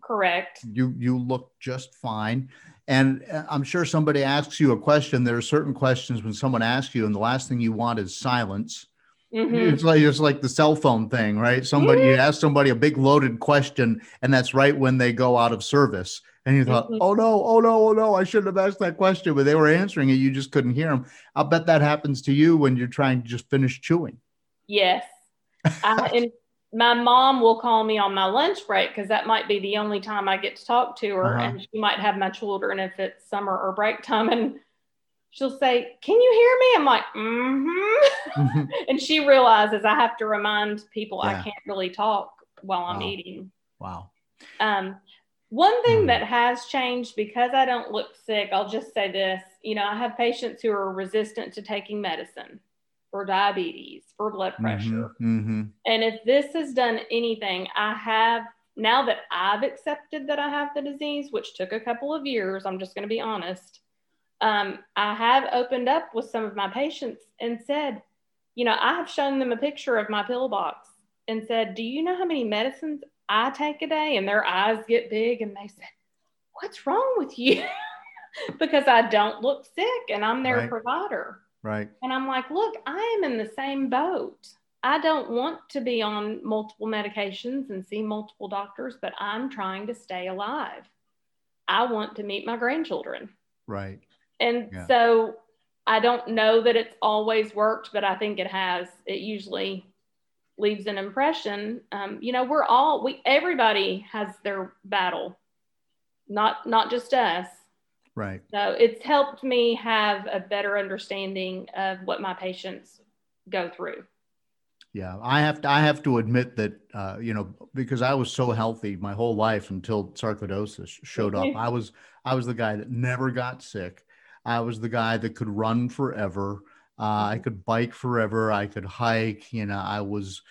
Correct. You you look just fine. And uh, I'm sure somebody asks you a question. There are certain questions when someone asks you, and the last thing you want is silence. Mm-hmm. It's like it's like the cell phone thing, right? Somebody mm-hmm. you ask somebody a big loaded question, and that's right when they go out of service. And you thought, mm-hmm. oh no, oh no, oh no, I shouldn't have asked that question, but they were answering it. You just couldn't hear them. I'll bet that happens to you when you're trying to just finish chewing. Yes. I, and my mom will call me on my lunch break because that might be the only time I get to talk to her. Uh-huh. And she might have my children if it's summer or break time. And she'll say, Can you hear me? I'm like, mm-hmm. mm-hmm. and she realizes I have to remind people yeah. I can't really talk while I'm wow. eating. Wow. Um, one thing mm. that has changed because I don't look sick, I'll just say this. You know, I have patients who are resistant to taking medicine for diabetes, for blood mm-hmm. pressure. Mm-hmm. And if this has done anything, I have now that I've accepted that I have the disease, which took a couple of years, I'm just going to be honest. Um, I have opened up with some of my patients and said, you know, I have shown them a picture of my pill box and said, Do you know how many medicines I take a day? And their eyes get big and they said, What's wrong with you? because I don't look sick and I'm their Right. provider. Right. And I'm like, Look, I am in the same boat. I don't want to be on multiple medications and see multiple doctors, but I'm trying to stay alive. I want to meet my grandchildren. Right. And Yeah. so I don't know that it's always worked, but I think it has. It usually leaves an impression. Um, you know, we're all we everybody has their battle, not not just us. Right. So it's helped me have a better understanding of what my patients go through. Yeah, I have to. I have to admit that uh, you know because I was so healthy my whole life until sarcoidosis showed up. I was I was the guy that never got sick. I was the guy that could run forever. Uh, I could bike forever. I could hike. You know, I was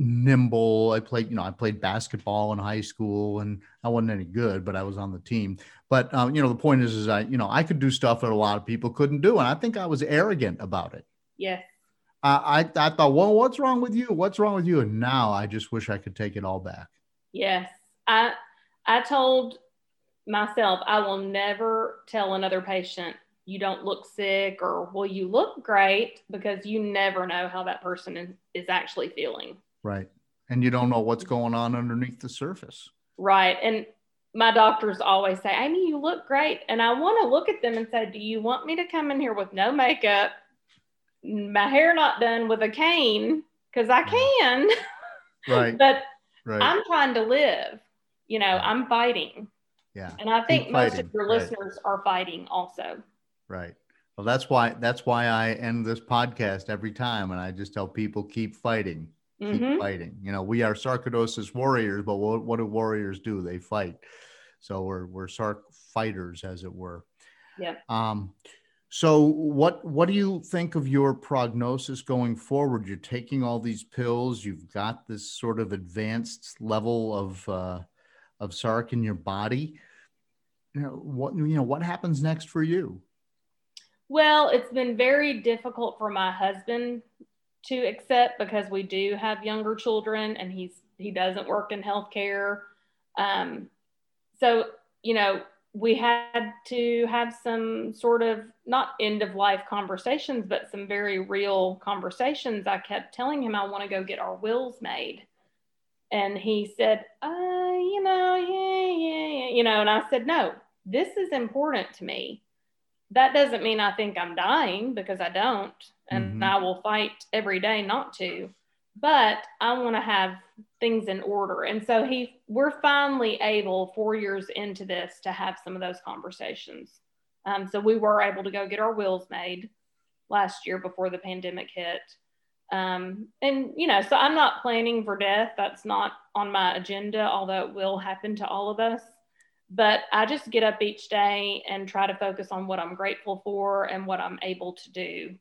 nimble. I played. You know, I played basketball in high school, and I wasn't any good, but I was on the team. But um, you know, the point is, is I you know I could do stuff that a lot of people couldn't do, and I think I was arrogant about it. Yes. I, I I thought, well, what's wrong with you? What's wrong with you? And now I just wish I could take it all back. Yes. I I told myself I will never tell another patient you don't look sick or well you look great because you never know how that person is, is actually feeling. Right. And you don't know what's mm-hmm. going on underneath the surface. Right. And my doctors always say, Amy, you look great. And I want to look at them and say, Do you want me to come in here with no makeup, my hair not done with a cane? Because I mm-hmm. can. Right. but Right. I'm trying to live. You know, I'm fighting. yeah. And I think most of your right. listeners are fighting also. Right. Well, that's why that's why I end this podcast every time, and I just tell people keep fighting, keep Mhm. fighting. You know, we are sarcoidosis warriors, but what, what do warriors do? They fight. So we're we're sarc fighters, as it were. Yep. Um, so what what do you think of your prognosis going forward? You're taking all these pills. You've got this sort of advanced level of uh, of sarc in your body. You know what you know what happens next for you? Well, it's been very difficult for my husband to accept because we do have younger children and he's he doesn't work in healthcare. Um, so you know we had to have some sort of not end of life conversations, but some very real conversations. I kept telling him I want to go get our wills made, and he said, "Uh, you know, yeah, yeah, yeah," you know, and I said, "No, this is important to me." That doesn't mean I think I'm dying because I don't, and Mhm. I will fight every day not to. But I want to have things in order, and so he, we're finally able, four years into this, to have some of those conversations. Um, so we were able to go get our wills made last year before the pandemic hit, um, and you know, so I'm not planning for death. That's not on my agenda, although it will happen to all of us but I just get up each day and try to focus on what I'm grateful for and what I'm able to do.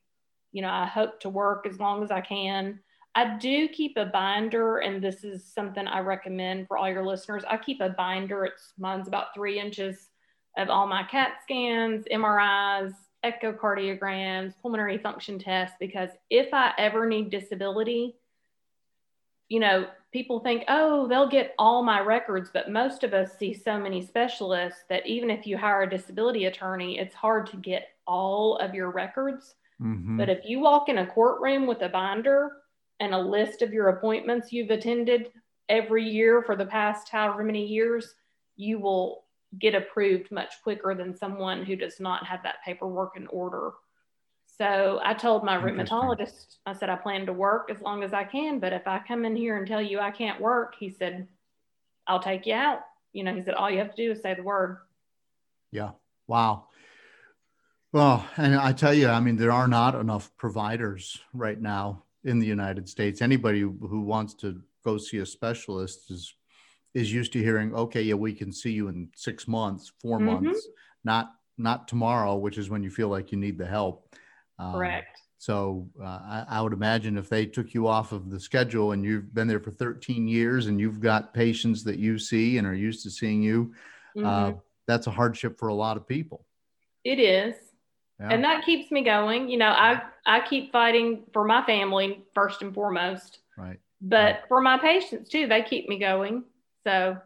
You know, I hope to work as long as I can. I do keep a binder, and this is something I recommend for all your listeners. I keep a binder, it's mine's about three inches of all my CAT scans, MRIs, echocardiograms, pulmonary function tests, because if I ever need disability, you know, people think, oh, they'll get all my records, but most of us see so many specialists that even if you hire a disability attorney, it's hard to get all of your records. Mhm. But if you walk in a courtroom with a binder and a list of your appointments you've attended every year for the past however many years, you will get approved much quicker than someone who does not have that paperwork in order. So I told my rheumatologist, I said, I plan to work as long as I can, but if I come in here and tell you I can't work, he said, I'll take you out. You know, he said, all you have to do is say the word. Yeah. Wow. Well, and I tell you, I mean, there are not enough providers right now in the United States. Anybody who wants to go see a specialist is is used to hearing, okay, yeah, we can see you in six months, 4 Mhm. months, not not tomorrow, which is when you feel like you need the help. Um, Correct. So uh, I, I, would imagine if they took you off of the schedule and you've been there for 13 years and you've got patients that you see and are used to seeing you, uh, mm-hmm. uh, that's a hardship for a lot of people. It is. Yeah. And that keeps me going. You know, I, I keep fighting for my family first and foremost. Right. But right. for my patients too, they keep me going. So,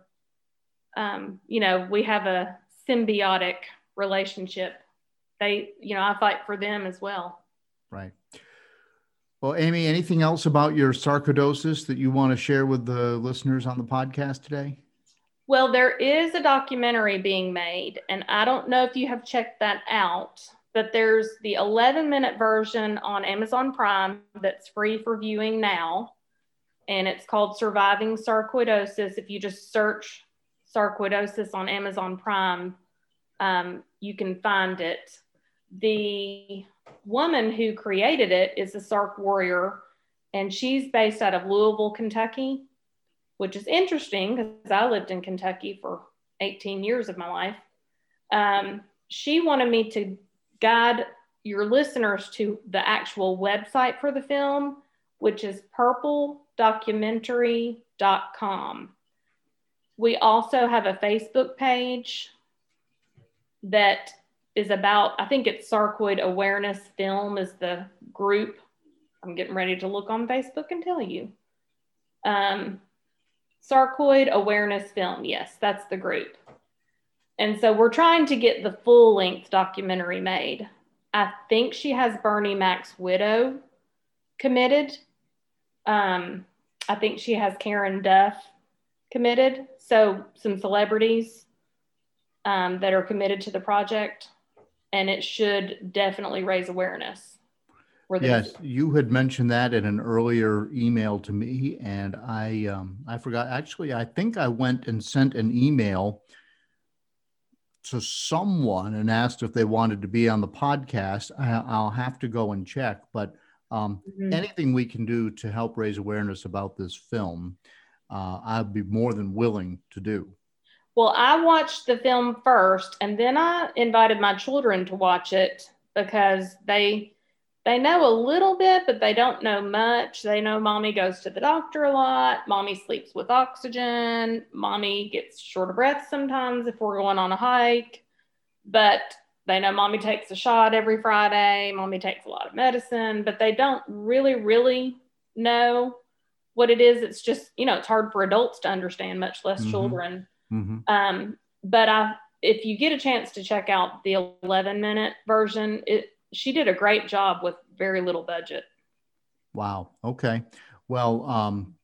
um, you know, we have a symbiotic relationship. They, you know, I fight for them as well. Right. Well, Amy, anything else about your sarcoidosis that you want to share with the listeners on the podcast today? Well, there is a documentary being made, and I don't know if you have checked that out, but there's the 11 minute version on Amazon Prime that's free for viewing now. And it's called Surviving Sarcoidosis. If you just search sarcoidosis on Amazon Prime, um, you can find it. The woman who created it is a Sark warrior, and she's based out of Louisville, Kentucky, which is interesting because I lived in Kentucky for 18 years of my life. Um, she wanted me to guide your listeners to the actual website for the film, which is purpledocumentary.com. We also have a Facebook page that is about, I think it's Sarcoid Awareness Film is the group. I'm getting ready to look on Facebook and tell you. Um, Sarcoid Awareness Film, yes, that's the group. And so we're trying to get the full length documentary made. I think she has Bernie Mac's widow committed. Um, I think she has Karen Duffy committed. So some celebrities um, that are committed to the project and it should definitely raise awareness. Yes, you had mentioned that in an earlier email to me, and I um, I forgot. Actually, I think I went and sent an email to someone and asked if they wanted to be on the podcast. I, will have to go and check, but um, mm-hmm. anything we can do to help raise awareness about this film, uh, I'd be more than willing to do. Well, I watched the film first and then I invited my children to watch it because they they know a little bit, but they don't know much. They know mommy goes to the doctor a lot. Mommy sleeps with oxygen. Mommy gets short of breath sometimes if we're going on a hike. But they know mommy takes a shot every Friday. Mommy takes a lot of medicine, but they don't really, really know what it is. It's just, you know, it's hard for adults to understand, much less mm-hmm. children. Mm-hmm. Um, but I, if you get a chance to check out the 11 minute version, it, she did a great job with very little budget. Wow. Okay. Well, um,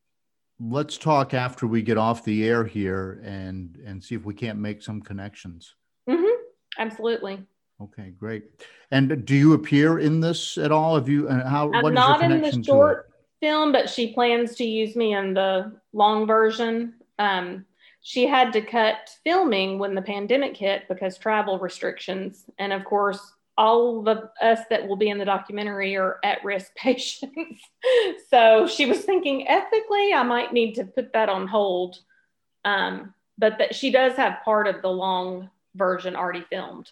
let's talk after we get off the air here and and see if we can't make some connections. Mm-hmm. Absolutely. Okay, great. And do you appear in this at all? Have you? Uh, how? I'm not in the short film, but she plans to use me in the long version. Um, she had to cut filming when the pandemic hit because travel restrictions. And of course, all of us that will be in the documentary are at risk patients. so she was thinking ethically, I might need to put that on hold. Um, but that she does have part of the long version already filmed.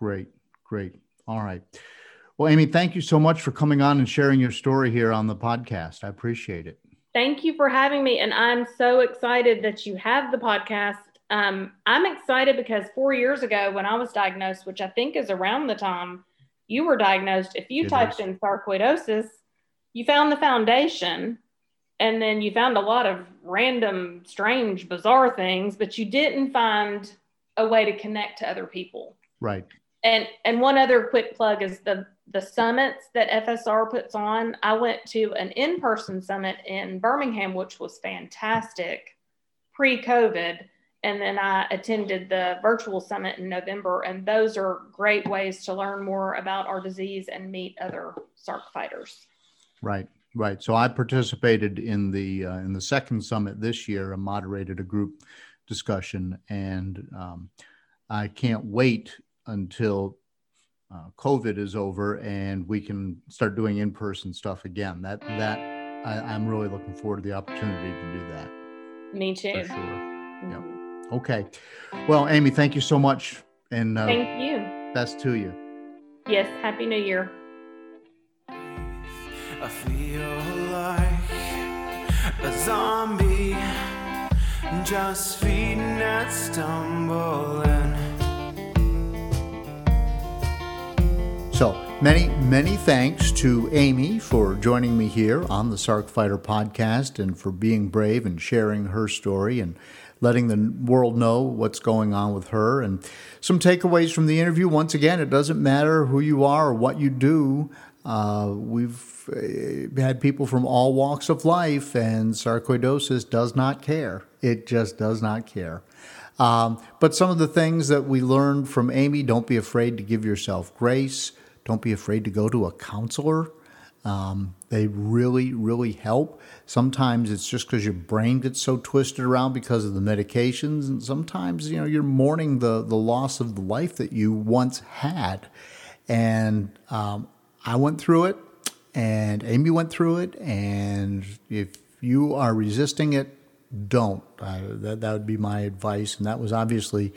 Great, great. All right. Well, Amy, thank you so much for coming on and sharing your story here on the podcast. I appreciate it. Thank you for having me. And I'm so excited that you have the podcast. Um, I'm excited because four years ago, when I was diagnosed, which I think is around the time you were diagnosed, if you typed in sarcoidosis, you found the foundation and then you found a lot of random, strange, bizarre things, but you didn't find a way to connect to other people. Right. And and one other quick plug is the the summits that FSR puts on. I went to an in person summit in Birmingham, which was fantastic pre COVID. And then I attended the virtual summit in November. And those are great ways to learn more about our disease and meet other SARC fighters. Right. Right. So I participated in the uh, in the second summit this year. and moderated a group discussion, and um, I can't wait until uh, COVID is over and we can start doing in-person stuff again. That that I, am really looking forward to the opportunity to do that. Me too. For sure. Mm-hmm. Yeah. Okay. Well, Amy, thank you so much, and uh, thank you. Best to you. Yes. Happy New Year. I feel like a zombie, just feeding and stumbling. So many, many thanks to Amy for joining me here on the Sark Fighter podcast and for being brave and sharing her story and letting the world know what's going on with her. And some takeaways from the interview. Once again, it doesn't matter who you are or what you do. Uh, we've uh, had people from all walks of life, and sarcoidosis does not care. It just does not care. Um, but some of the things that we learned from Amy don't be afraid to give yourself grace. Don't be afraid to go to a counselor. Um, they really, really help. Sometimes it's just because your brain gets so twisted around because of the medications, and sometimes you know you're mourning the the loss of the life that you once had. And um, I went through it, and Amy went through it, and if you are resisting it, don't. I, that that would be my advice, and that was obviously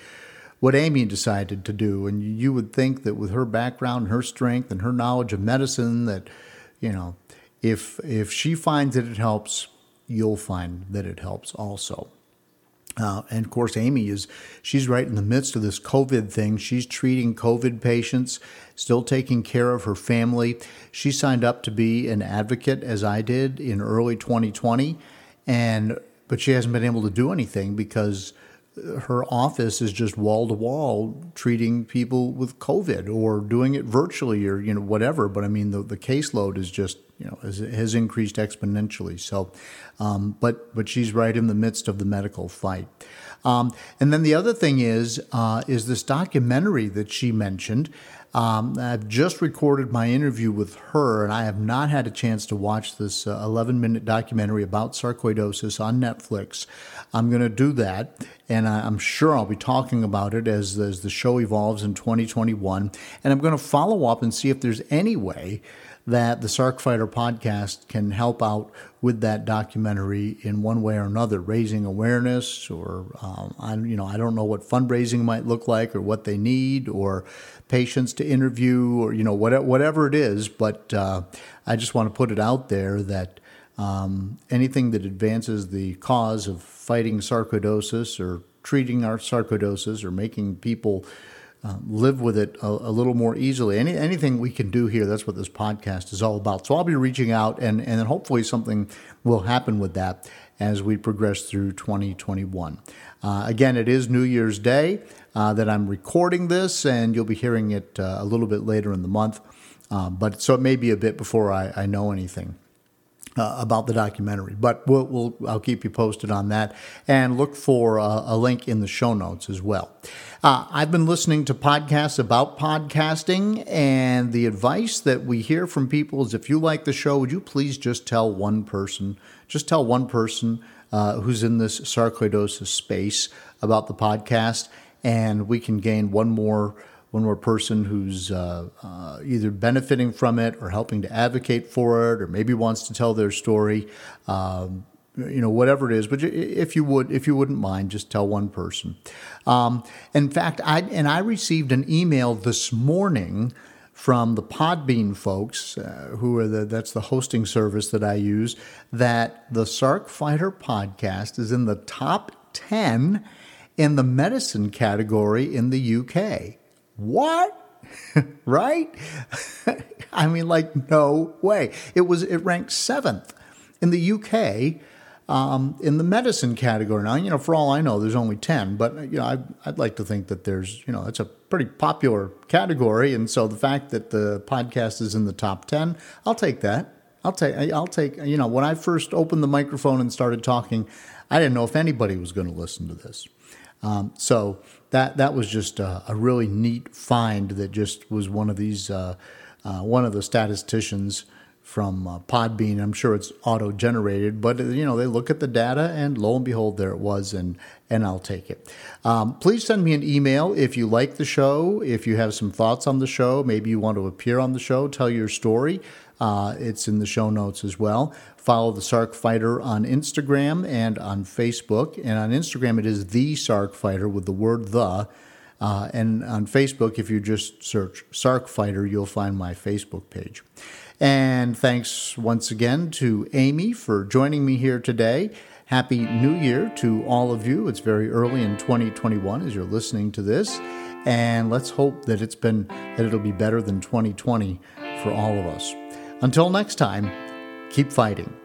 what Amy decided to do. And you would think that with her background her strength and her knowledge of medicine, that, you know, if if she finds that it helps, you'll find that it helps also. Uh, and of course, Amy is she's right in the midst of this COVID thing. She's treating COVID patients, still taking care of her family. She signed up to be an advocate, as I did in early 2020, and but she hasn't been able to do anything because her office is just wall to wall treating people with COVID or doing it virtually or you know whatever. But I mean the the caseload is just you know has, has increased exponentially. So, um, but but she's right in the midst of the medical fight. Um, and then the other thing is uh, is this documentary that she mentioned. Um, I've just recorded my interview with her, and I have not had a chance to watch this uh, 11 minute documentary about sarcoidosis on Netflix. I'm going to do that, and I'm sure I'll be talking about it as, as the show evolves in 2021. And I'm going to follow up and see if there's any way that the Sark Fighter podcast can help out with that documentary in one way or another, raising awareness, or um, I, you know, I don't know what fundraising might look like, or what they need, or patients to interview, or you know, whatever, whatever it is. But uh, I just want to put it out there that um, anything that advances the cause of fighting sarcoidosis or treating our sarcoidosis or making people uh, live with it a, a, little more easily. Any, anything we can do here, that's what this podcast is all about. So I'll be reaching out, and, and hopefully something will happen with that as we progress through 2021. Uh, again, it is New Year's Day uh, that I'm recording this, and you'll be hearing it uh, a little bit later in the month. Uh, but so it may be a bit before I, I know anything uh, about the documentary. But we'll, we'll, I'll keep you posted on that and look for uh, a link in the show notes as well. Uh, I've been listening to podcasts about podcasting, and the advice that we hear from people is if you like the show, would you please just tell one person, just tell one person uh, who's in this sarcoidosis space about the podcast, and we can gain one more one more person who's uh, uh, either benefiting from it or helping to advocate for it, or maybe wants to tell their story. Um, you know, whatever it is, but if you would, if you wouldn't mind, just tell one person. Um, in fact, I and I received an email this morning from the Podbean folks, uh, who are the that's the hosting service that I use, that the Sark Fighter podcast is in the top ten in the medicine category in the UK. What? right? I mean, like, no way. It was it ranked seventh in the UK um, in the medicine category. Now, you know, for all I know, there's only ten, but you know, I, I'd like to think that there's, you know, it's a pretty popular category, and so the fact that the podcast is in the top ten, I'll take that. I'll take. I'll take. You know, when I first opened the microphone and started talking, I didn't know if anybody was going to listen to this. Um, so that that was just a, a, really neat find that just was one of these uh, uh, one of the statisticians from uh, Podbean. I'm sure it's auto generated, but you know they look at the data and lo and behold, there it was, and and I'll take it. Um, please send me an email if you like the show, if you have some thoughts on the show, maybe you want to appear on the show, tell your story. Uh, it's in the show notes as well. Follow the Sark Fighter on Instagram and on Facebook. And on Instagram, it is the Sark Fighter with the word the. Uh, and on Facebook, if you just search Sark Fighter, you'll find my Facebook page. And thanks once again to Amy for joining me here today. Happy New Year to all of you. It's very early in 2021 as you're listening to this. And let's hope that it's been that it'll be better than 2020 for all of us. Until next time, keep fighting.